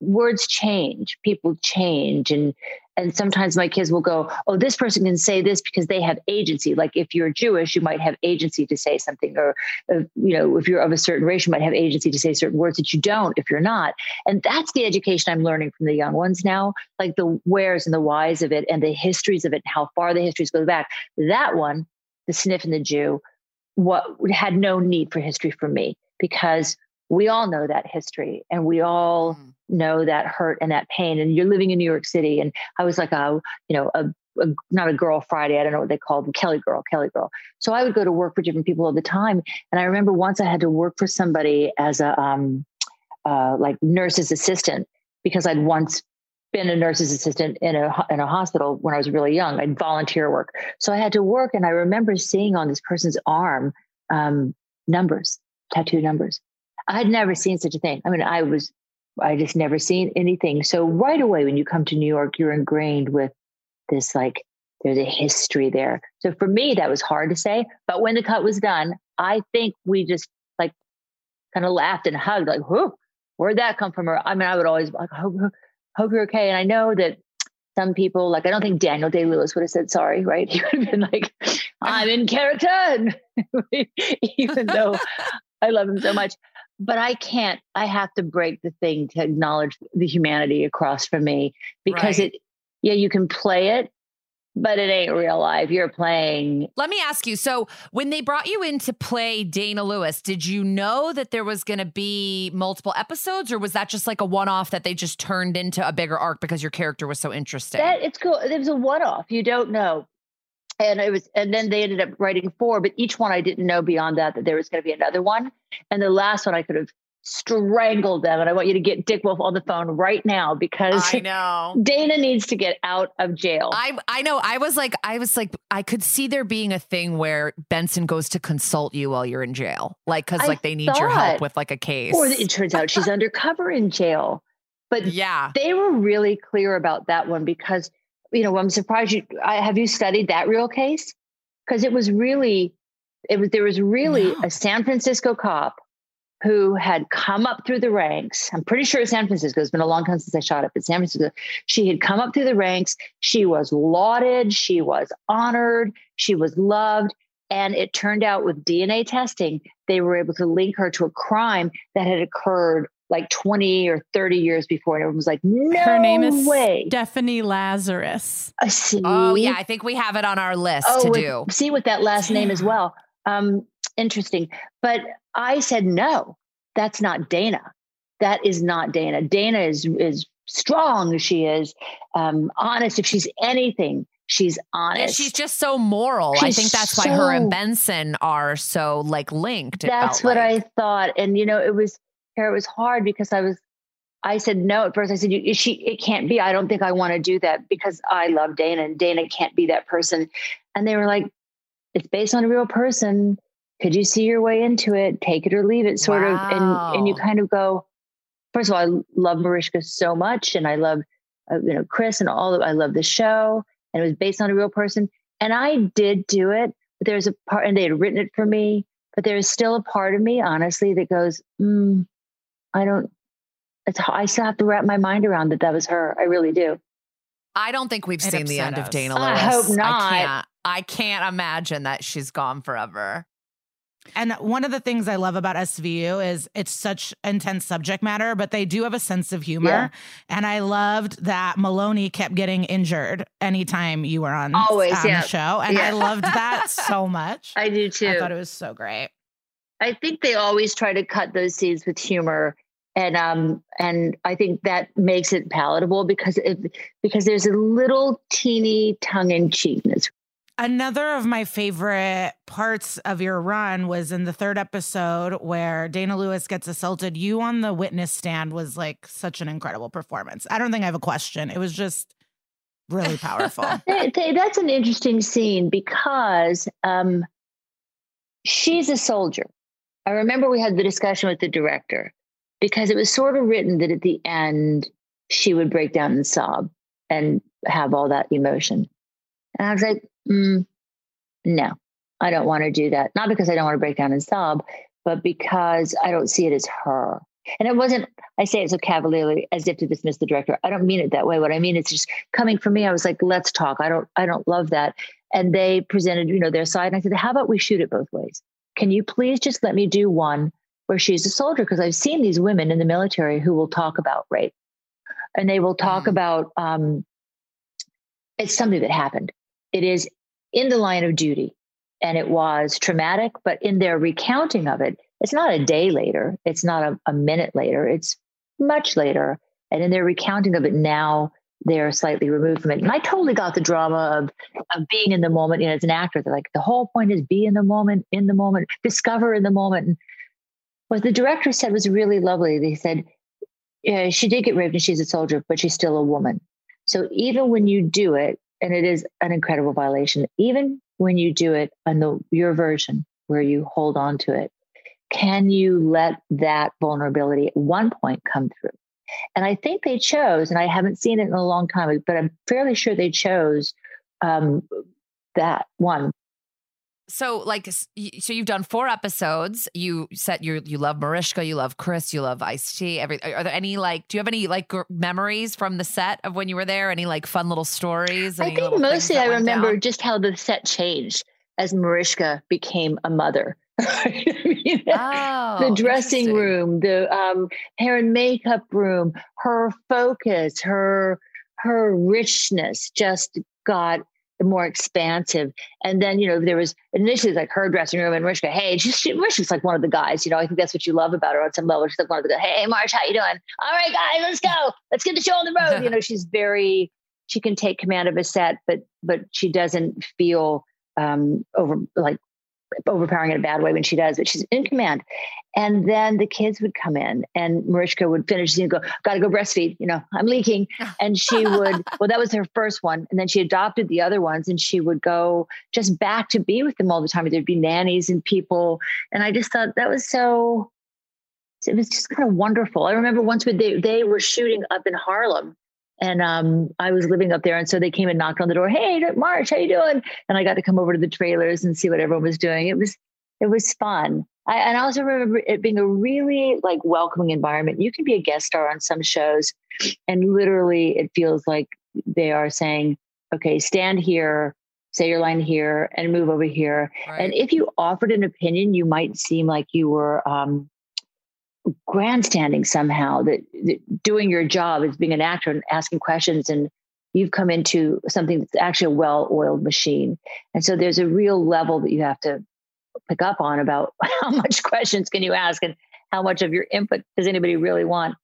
Speaker 6: words change, people change, and and sometimes my kids will go, oh, this person can say this because they have agency. Like if you're Jewish, you might have agency to say something, or uh, you know, if you're of a certain race, you might have agency to say certain words that you don't if you're not. And that's the education I'm learning from the young ones now, like the wheres and the whys of it, and the histories of it, and how far the histories go back. That one, the sniff and the Jew, what had no need for history for me because we all know that history and we all
Speaker 3: Mm.
Speaker 6: know that hurt and that pain and you're living in new york city and i was like a you know a, a not a girl friday i don't know what they called them kelly girl kelly girl. So i would go to work for different people all the time and i remember once i had to work for somebody as a um uh like nurse's assistant because i'd once been a nurse's assistant in a in a hospital when i was really young i'd volunteer work. So i had to work and i remember seeing on this person's arm um numbers tattoo numbers I had never seen such a thing. I mean, I was, I just never seen anything. So right away, when you come to New York, you're ingrained with this like, there's a history there. So for me, that was hard to say. But when the cut was done, I think we just like kind of laughed and hugged, like, whoo, where'd that come from? Or I mean, I would always like, hope, hope you're okay. And I know that some people, like, I don't think Daniel Day Lewis would have said sorry, right? He would have been like, I'm in character. Even though I love him so much. But I can't, I have to break the thing to acknowledge the humanity across from me because
Speaker 3: Right.
Speaker 6: it, yeah, you can play it, but it ain't real life. You're playing.
Speaker 3: Let me ask you. So, when they brought you in to play Dana Lewis, did you know that there was going to be multiple episodes, or was that just like a one off that they just turned into a bigger arc because your character was so interesting?
Speaker 6: That it's cool. It was a one off. You don't know. And it was, and then they ended up writing four, but each one I didn't know beyond that that there was going to be another one. And the last one I could have strangled them. And I want you to get Dick Wolf on the phone right now because
Speaker 3: I know.
Speaker 6: Dana needs to get out of jail.
Speaker 3: I I know. I was like, I was like, I could see there being a thing where Benson goes to consult you while you're in jail, like because like they need your help with like a case.
Speaker 6: or it turns out she's undercover in jail. But
Speaker 3: yeah,
Speaker 6: they were really clear about that one because you know i'm surprised you I, have you studied that real case? Because it was really it was there was really
Speaker 3: No.
Speaker 6: a san francisco cop who had come up through the ranks. I'm pretty sure san francisco it's been a long time since i shot up at san francisco she had come up through the ranks. She was lauded. She was honored. She was loved. And it turned out with dna testing they were able to link her to a crime that had occurred like 20 or 30 years before. And everyone was like, no
Speaker 7: Her name is
Speaker 6: way.
Speaker 7: Stephanie Lazarus.
Speaker 6: I see.
Speaker 3: Oh yeah, I think we have it on our list
Speaker 6: Oh,
Speaker 3: to
Speaker 6: with-
Speaker 3: do.
Speaker 6: See with that last name as well. Um, interesting. But I said, no, that's not Dana. That is not Dana. Dana is is strong. She is um, honest. If she's anything, she's honest.
Speaker 3: And she's just so moral. I think that's why her and Benson are so like linked.
Speaker 6: That's what
Speaker 3: like.
Speaker 6: I thought. And you know, it was It was hard because I was. I said no at first. I said, you, "She, it can't be. I don't think I want to do that because I love Dana, and Dana can't be that person." And they were like, "It's based on a real person. Could you see your way into it? Take it or leave it, sort of." And and you kind of go. First of all, I love Mariska so much, and I love, uh, you know, Chris and all. Of, I love the show, and it was based on a real person. And I did do it, but there's a part, and they had written it for me but there's still a part of me, honestly, that goes, mm, I don't. It's I still have to wrap my mind around that that was her. I really do.
Speaker 3: I don't think we've
Speaker 4: It
Speaker 3: seen the
Speaker 4: upset
Speaker 3: end of
Speaker 4: us.
Speaker 3: Dana
Speaker 6: I hope not.
Speaker 3: I can't. I can't imagine that she's gone forever.
Speaker 4: And one of the things I love about SVU is it's such intense subject matter, but they do have a sense of humor.
Speaker 6: Yeah.
Speaker 4: And I loved that Meloni kept getting injured anytime you were on,
Speaker 6: Always,
Speaker 4: on
Speaker 6: yeah.
Speaker 4: the show. And I loved that so much.
Speaker 6: I do too.
Speaker 4: I thought it was so great.
Speaker 6: I think they always try to cut those scenes with humor. And um and I think that makes it palatable because it because there's a little teeny tongue in cheekness.
Speaker 4: Another of my favorite parts of your run was in the third episode where Dana Lewis gets assaulted. You on the witness stand was like such an incredible performance. I don't think I have a question. It was just really powerful.
Speaker 6: That's an interesting scene because um, she's a soldier. I remember we had the discussion with the director because it was sort of written that at the end she would break down and sob and have all that emotion. And I was like, mm, no, I don't want to do that. Not because I don't want to break down and sob, but because I don't see it as her. And it wasn't, I say it so cavalierly as if to dismiss the director. I don't mean it that way. What I mean, is just coming from me. I was like, let's talk. I don't, I don't love that. And they presented, you know, their side. And I said, how about we shoot it both ways? Can you please just let me do one where she's a soldier? Because I've seen these women in the military who will talk about rape and they will talk
Speaker 3: Mhm.
Speaker 6: about, um, it's something that happened. It is in the line of duty and it was traumatic, but in their recounting of it, it's not a day later, it's not a, a minute later, it's much later. And in their recounting of it now, they're slightly removed from it. And I totally got the drama of, of being in the moment. You know, as an actor, they're like, the whole point is be in the moment, in the moment, discover in the moment. And what the director said was really lovely. They said, yeah, she did get raped and she's a soldier, but she's still a woman. So even when you do it, and it is an incredible violation, even when you do it on the your version where you hold on to it, can you let that vulnerability at one point come through? And I think they chose, and I haven't seen it in a long time, but I'm fairly sure they chose um, that one.
Speaker 3: So, like, so you've done four episodes. You said you you love Mariska, you love Chris, you love Ice T Every are there any like? Do you have any like memories from the set of when you were there? Any like fun little stories?
Speaker 6: I think mostly I remember
Speaker 3: down?
Speaker 6: just how the set changed as Mariska became a mother. I mean,
Speaker 3: Oh,
Speaker 6: the dressing room, the um, hair and makeup room, her focus, her her richness just got more expansive. And then you know there was initially like her dressing room and Mariska. Hey, she's she, Mariska's like one of the guys. You know, I think that's what you love about her on some level. She's like one of the guys. Hey, Marsh, how you doing? All right, guys, let's go. Let's get the show on the road. you know, she's very she can take command of a set, but but she doesn't feel um, over like overpowering in a bad way when she does, but she's in command. And then the kids would come in and Mariska would finish the scene and go, gotta go breastfeed, you know, I'm leaking. And she would, well, that was her first one. And then she adopted the other ones and she would go just back to be with them all the time. There'd be nannies and people. And I just thought that was so, it was just kind of wonderful. I remember once when they, they were shooting up in Harlem and um, I was living up there, and so they came and knocked on the door. Hey, March, how you doing? And I got to come over to the trailers and see what everyone was doing. It was it was fun. I, and I also remember it being a really like welcoming environment. You can be a guest star on some shows, and literally it feels like they are saying, "Okay, stand here, say your line here, and move over here."
Speaker 3: Right.
Speaker 6: And if you offered an opinion, you might seem like you were um, grandstanding somehow that, that doing your job as being an actor and asking questions and you've come into something that's actually a well-oiled machine. And so there's a real level that you have to pick up on about how much questions can you ask and how much of your input does anybody really want.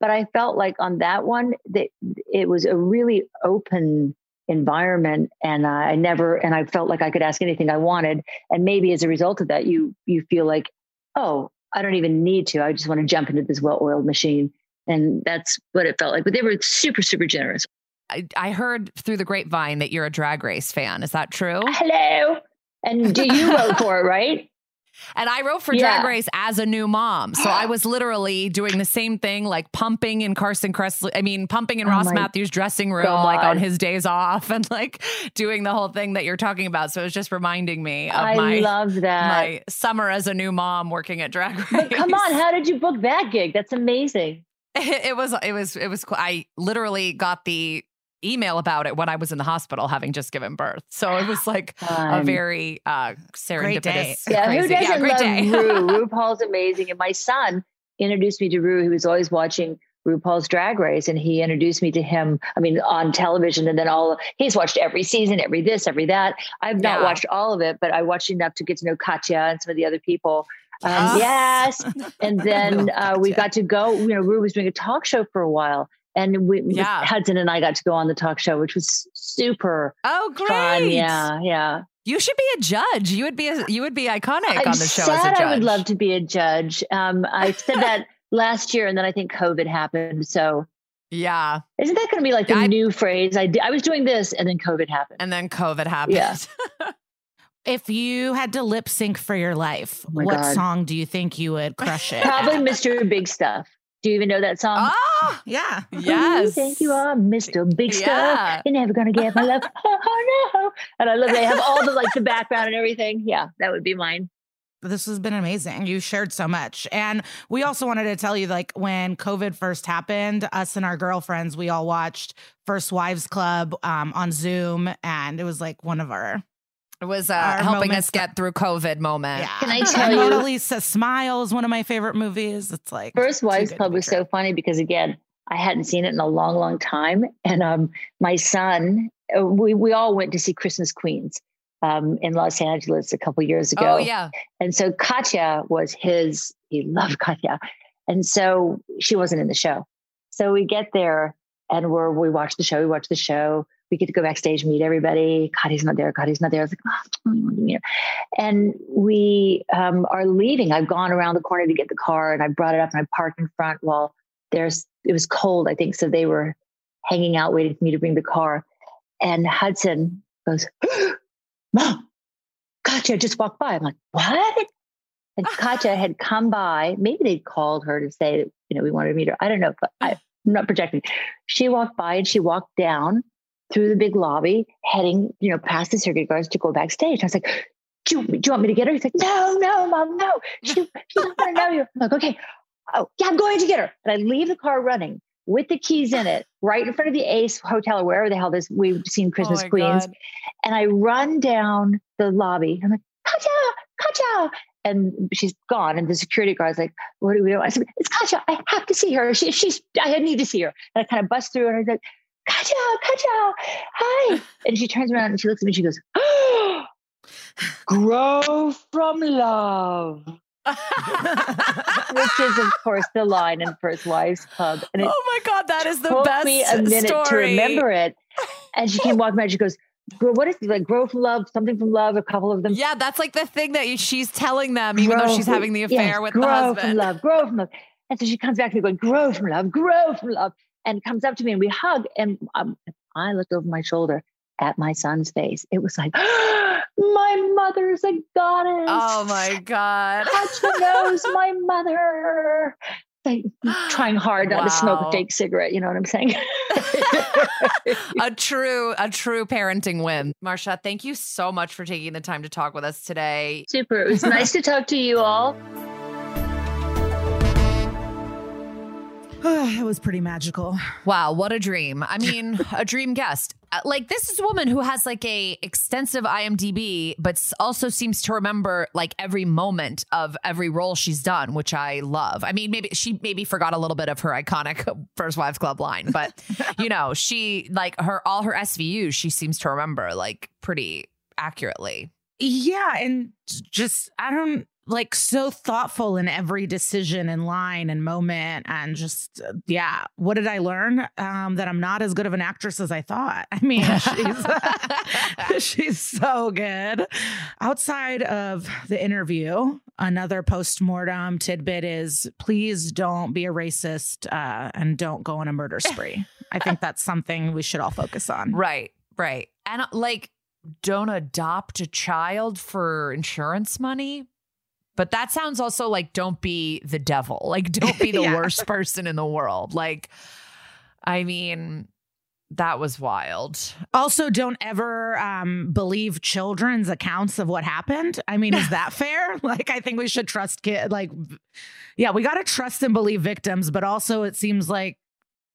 Speaker 6: But i felt like on that one that it was a really open environment and i never and i felt like i could ask anything i wanted. And maybe as a result of that you you feel like oh i don't even need to. I just want to jump into this well-oiled machine. And that's what it felt like. But they were super super generous.
Speaker 3: I, I heard through the grapevine that you're a drag race fan. Is that true?
Speaker 6: hello? And do you vote for it right
Speaker 3: And I wrote for
Speaker 6: Yeah.
Speaker 3: Drag Race as a new mom. So I was literally doing the same thing, like pumping in Carson Kressley. I mean, pumping in
Speaker 6: Oh
Speaker 3: Ross Mathews' dressing room, like on his days off, and like doing the whole thing that you're talking about. So it was just reminding me of
Speaker 6: i
Speaker 3: my
Speaker 6: love that
Speaker 3: my summer as a new mom working at Drag Race.
Speaker 6: but come on how did you book that gig that's amazing
Speaker 3: it, it was it was it was cool. I literally got the email about it when I was in the hospital having just given birth. So it was like a very uh serendipitous.
Speaker 4: day.
Speaker 6: Yeah, who
Speaker 3: crazy-
Speaker 6: doesn't
Speaker 3: great
Speaker 6: love
Speaker 3: day.
Speaker 6: Ru? RuPaul's amazing. And my son introduced me to Ru. He was always watching RuPaul's Drag Race, and he introduced me to him. I mean, on television, and then all he's watched every season, every this, every that. I've not
Speaker 3: Yeah.
Speaker 6: watched all of it, but I watched enough to get to know Katya and some of the other people. Um,
Speaker 3: Yes.
Speaker 6: yes, and then uh, we got to go. You know, Ru was doing a talk show for a while, and we
Speaker 3: Yeah.
Speaker 6: Hudson and I got to go on the talk show, which was super
Speaker 3: Oh, great!
Speaker 6: fun. Yeah, yeah.
Speaker 3: You should be a judge. You would be a, you would be iconic
Speaker 6: I
Speaker 3: on the show a judge.
Speaker 6: I would love to be a judge. Um, I said that last year, and then I think COVID happened. So
Speaker 3: Yeah,
Speaker 6: isn't that going to be like the
Speaker 3: I-
Speaker 6: new phrase? I I was doing this, and then COVID happened.
Speaker 3: and then COVID happened.
Speaker 6: Yeah.
Speaker 4: If you had to lip sync for your life,
Speaker 6: Oh
Speaker 4: what
Speaker 6: God.
Speaker 4: song do you think you would crush it?
Speaker 6: Probably Mr. Big Stuff. Do you even know that song?
Speaker 3: Ah,
Speaker 4: yeah.
Speaker 3: Yes.
Speaker 6: you think you are, Mr. Big Star?
Speaker 3: Yeah.
Speaker 6: You're never gonna get my love. Oh no! And I love. They have all the like the background and everything. Yeah, that would be mine.
Speaker 4: This has been amazing. You shared so much. And we also wanted to tell you like when COVID first happened, us and our girlfriends, we all watched First Wives Club um, on Zoom. And it was like one of our.
Speaker 3: It was uh, helping us get through COVID moment.
Speaker 4: Yeah.
Speaker 6: Can I tell you-
Speaker 4: Mona Lisa Smile is one of my favorite movies. It's like.
Speaker 6: First
Speaker 4: too
Speaker 6: Wives Club was so funny because again, I hadn't seen it in a long, long time, and um, my son, uh, we we all went to see Christmas Queens um, in Los Angeles a couple years ago.
Speaker 3: Oh yeah.
Speaker 6: And so Katya was his, he loved Katya. And so she wasn't in the show. So we get there and we're, we watch the show, we watch the show. We get to go backstage, meet everybody. Katya's not there. Katya's not there. I was like, oh, you know. And we um, are leaving. I've gone around the corner to get the car and I brought it up and I parked in front while there's, it was cold, I think. So they were hanging out waiting for me to bring the car. And Hudson goes, Mom, Katya just walked by. I'm like, what? And Katya had come by. Maybe they'd called her to say that, you know, we wanted to meet her. I don't know, but I, I'm not projecting. She walked by and she walked down through the big lobby, heading, you know, past the security guards to go backstage. I was like, do you, do you want me to get her? He's like, no, no, mom, no. She, she doesn't want to know you. I'm like, okay. Oh, yeah, I'm going to get her. And I leave the car running with the keys in it, right in front of the Ace Hotel or wherever the hell this we've seen oh Christmas
Speaker 3: oh
Speaker 6: Queens
Speaker 3: God.
Speaker 6: and I run down the lobby. I'm like, Katya, Katya. And she's gone. And the security guard's like, what do we do? I said, it's Katya. I have to see her. She, she's, I need to see her. And I kind of bust through and I said, Katya, Katya, hi. And she turns around and she looks at me and she goes, oh, grow from love. Which is, of course, the line in First Wives Club. And it
Speaker 3: oh my god, that is the best
Speaker 6: me a minute
Speaker 3: story.
Speaker 6: to remember it. And she came walking by and she goes, "Grow- what is it? Like grow from love, something from love, a couple of them.
Speaker 3: Yeah, that's like the thing that she's telling them, even though she's having the
Speaker 6: yes,
Speaker 3: affair with
Speaker 6: grow
Speaker 3: the
Speaker 6: from love, grow from love. And so she comes back to me going, grow from love, grow from love, and comes up to me and we hug. And um, I looked over my shoulder at my son's face. It was like, my mother's a goddess.
Speaker 3: Oh my god.
Speaker 6: Katya knows my mother. Like trying hard not to smoke a fake cigarette. You know what I'm saying?
Speaker 3: a true, a true parenting win. Marcia, thank you so much for taking the time to talk with us today.
Speaker 6: Super. It was nice to talk to you all.
Speaker 4: it was pretty magical.
Speaker 3: Wow, what a dream. I mean, a dream guest. Uh, Like this is a woman who has like a extensive IMDb but also seems to remember like every moment of every role she's done, which I love. I mean, maybe she maybe forgot a little bit of her iconic First Wives Club line, but you know, she like her all her SVUs she seems to remember like pretty accurately.
Speaker 4: Yeah, and just I don't like so thoughtful in every decision and line and moment and just uh, yeah what did i learn? Um that i'm not as good of an actress as i thought. I mean she's she's so good. Outside of the interview another post-mortem tidbit is please don't be a racist uh and don't go on a murder spree. I think that's something we should all focus on.
Speaker 3: Right, right. And uh, like, don't adopt a child for insurance money. But that sounds also like don't be the devil. Like, don't be the
Speaker 4: Yeah.
Speaker 3: worst person in the world. Like, I mean, that was wild.
Speaker 4: Also, don't ever um, believe children's accounts of what happened. I mean, is that fair? Like, I think we should trust kid. Like, yeah, we got to trust and believe victims, but also it seems like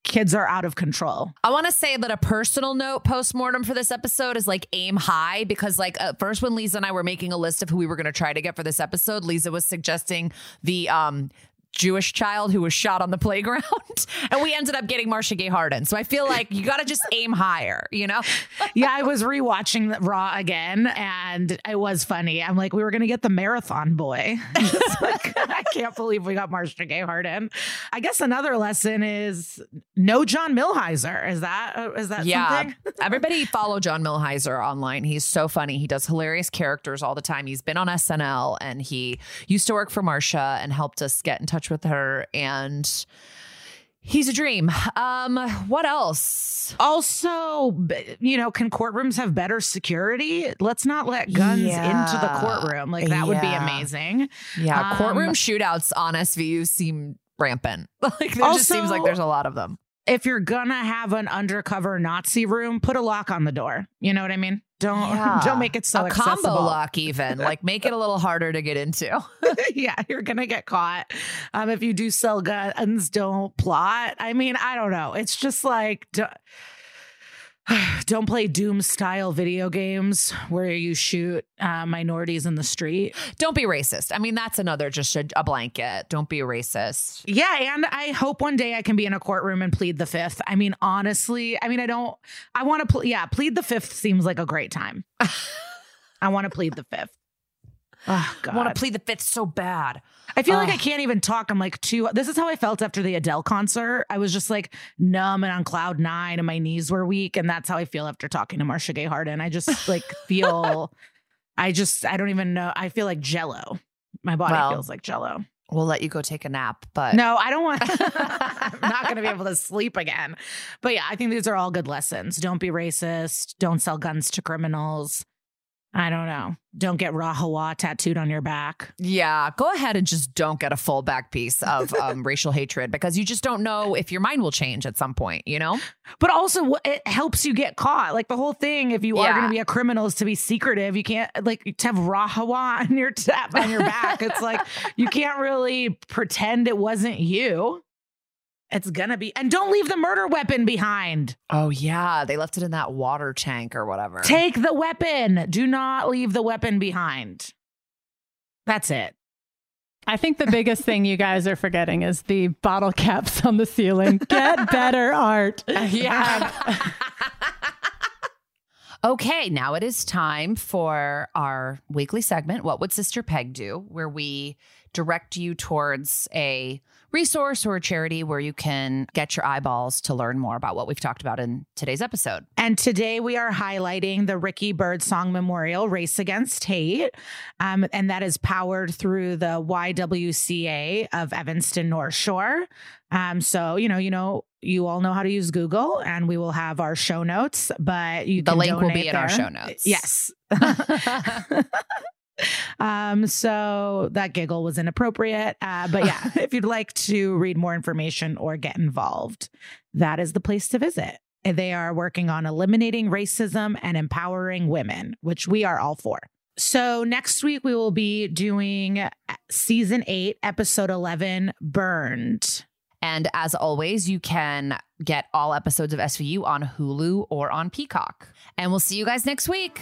Speaker 4: kids are out of control.
Speaker 3: I want to say that a personal note postmortem for this episode is like aim high because like at first when Liza and I were making a list of who we were going to try to get for this episode, Liza was suggesting the um Jewish child who was shot on the playground and we ended up getting Marcia Gay Harden. So I feel like you got to just aim higher, you know?
Speaker 4: yeah, I was rewatching Raw again, and it was funny. I'm like, we were gonna get the marathon boy. Like, I can't believe we got Marcia Gay Harden. I guess another lesson is no John Milhiser. Is that uh, that
Speaker 3: yeah.
Speaker 4: something?
Speaker 3: Everybody follow John Milhiser online. He's so funny. He does hilarious characters all the time. He's been on SNL and he used to work for Marcia and helped us get in touch with her. And he's a dream. Um, what else?
Speaker 4: Also, you know, can courtrooms have better security? Let's not let guns into the courtroom. Like that would be amazing.
Speaker 3: Yeah,
Speaker 4: Um,
Speaker 3: courtroom shootouts on SVU seem rampant. Like there just seems like there's a lot of them.
Speaker 4: If you're gonna have an undercover Nazi room, put a lock on the door. You know what I mean? Don't
Speaker 3: Yeah.
Speaker 4: don't make it so
Speaker 3: a
Speaker 4: accessible.
Speaker 3: combo lock, even like make it a little harder to get into.
Speaker 4: yeah, you're gonna get caught. Um, if you do sell guns, don't plot. I mean, I don't know. It's just like don't, don't play Doom style video games where you shoot uh, minorities in the street.
Speaker 3: Don't be racist. I mean, that's another just a, a blanket. Don't be racist.
Speaker 4: Yeah, and I hope one day I can be in a courtroom and plead the fifth. I mean, honestly, I mean, I don't. I want to. Pl- yeah, plead the fifth seems like a great time. I want to plead the fifth. Oh God.
Speaker 3: I want to plead the fifth so bad.
Speaker 4: I feel like I can't even talk. I'm like too. This is how I felt after the Adele concert. I was just like numb and on cloud nine, and my knees were weak, and that's how I feel after talking to Marcia Gay Harden. I just like feel. I just I don't even know. I feel like Jello. My body
Speaker 3: Well,
Speaker 4: feels like Jello.
Speaker 3: We'll let you go take a nap, but
Speaker 4: No, I don't want. I'm not going to be able to sleep again. But yeah, I think these are all good lessons. Don't be racist. Don't sell guns to criminals. I don't know. Don't get Rahowa tattooed on your back.
Speaker 3: yeah, go ahead and just don't get a full back piece of um, racial hatred because you just don't know if your mind will change at some point. You know?
Speaker 4: But also, it helps you get caught. Like the whole thing, if you are going to be a criminal, is to be secretive. You can't like to have Rahowa on your tap on your back. it's like you can't really pretend it wasn't you. It's gonna be, and don't leave the murder weapon behind.
Speaker 3: Oh yeah, they left it in that water tank or whatever.
Speaker 4: Take the weapon. Do not leave the weapon behind. That's it.
Speaker 7: I think the biggest thing you guys are forgetting is the bottle caps on the ceiling. Get better art.
Speaker 3: yeah. okay, now it is time for our weekly segment, What Would Sister Peg Do? Where we direct you towards a resource or a charity where you can get your eyeballs to learn more about what we've talked about in today's episode.
Speaker 4: And today we are highlighting the Ricky Byrdsong Memorial Race Against Hate. Um, and that is powered through the YWCA of Evanston North Shore. Um, so, you know, you know, you all know how to use Google and we will have our show notes, but you
Speaker 3: The link will be in our show notes.
Speaker 4: Yes. um so that giggle was inappropriate uh but yeah if you'd like to read more information or get involved that is the place to visit they are working on eliminating racism and empowering women which we are all for so next week we will be doing season 8 episode 11 burned
Speaker 8: And as always, you can get all episodes of SVU on Hulu or on Peacock. And we'll see you guys next week.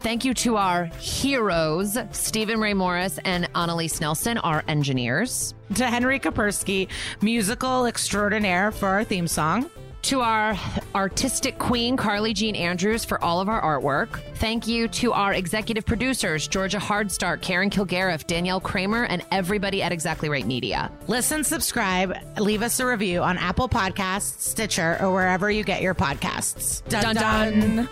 Speaker 3: Thank you to our heroes, Stephen Ray Morris and Annalise Nelson, our engineers.
Speaker 4: To Henry Kapersky, musical extraordinaire for our theme song.
Speaker 3: To our artistic queen, Carly Jean Andrews, for all of our artwork. Thank you to our executive producers, Georgia Hardstark, Karen Kilgariff, Danielle Kramer, and everybody at Exactly Right Media.
Speaker 4: Listen, subscribe, leave us a review on Apple Podcasts, Stitcher, or wherever you get your podcasts.
Speaker 3: Dun, dun.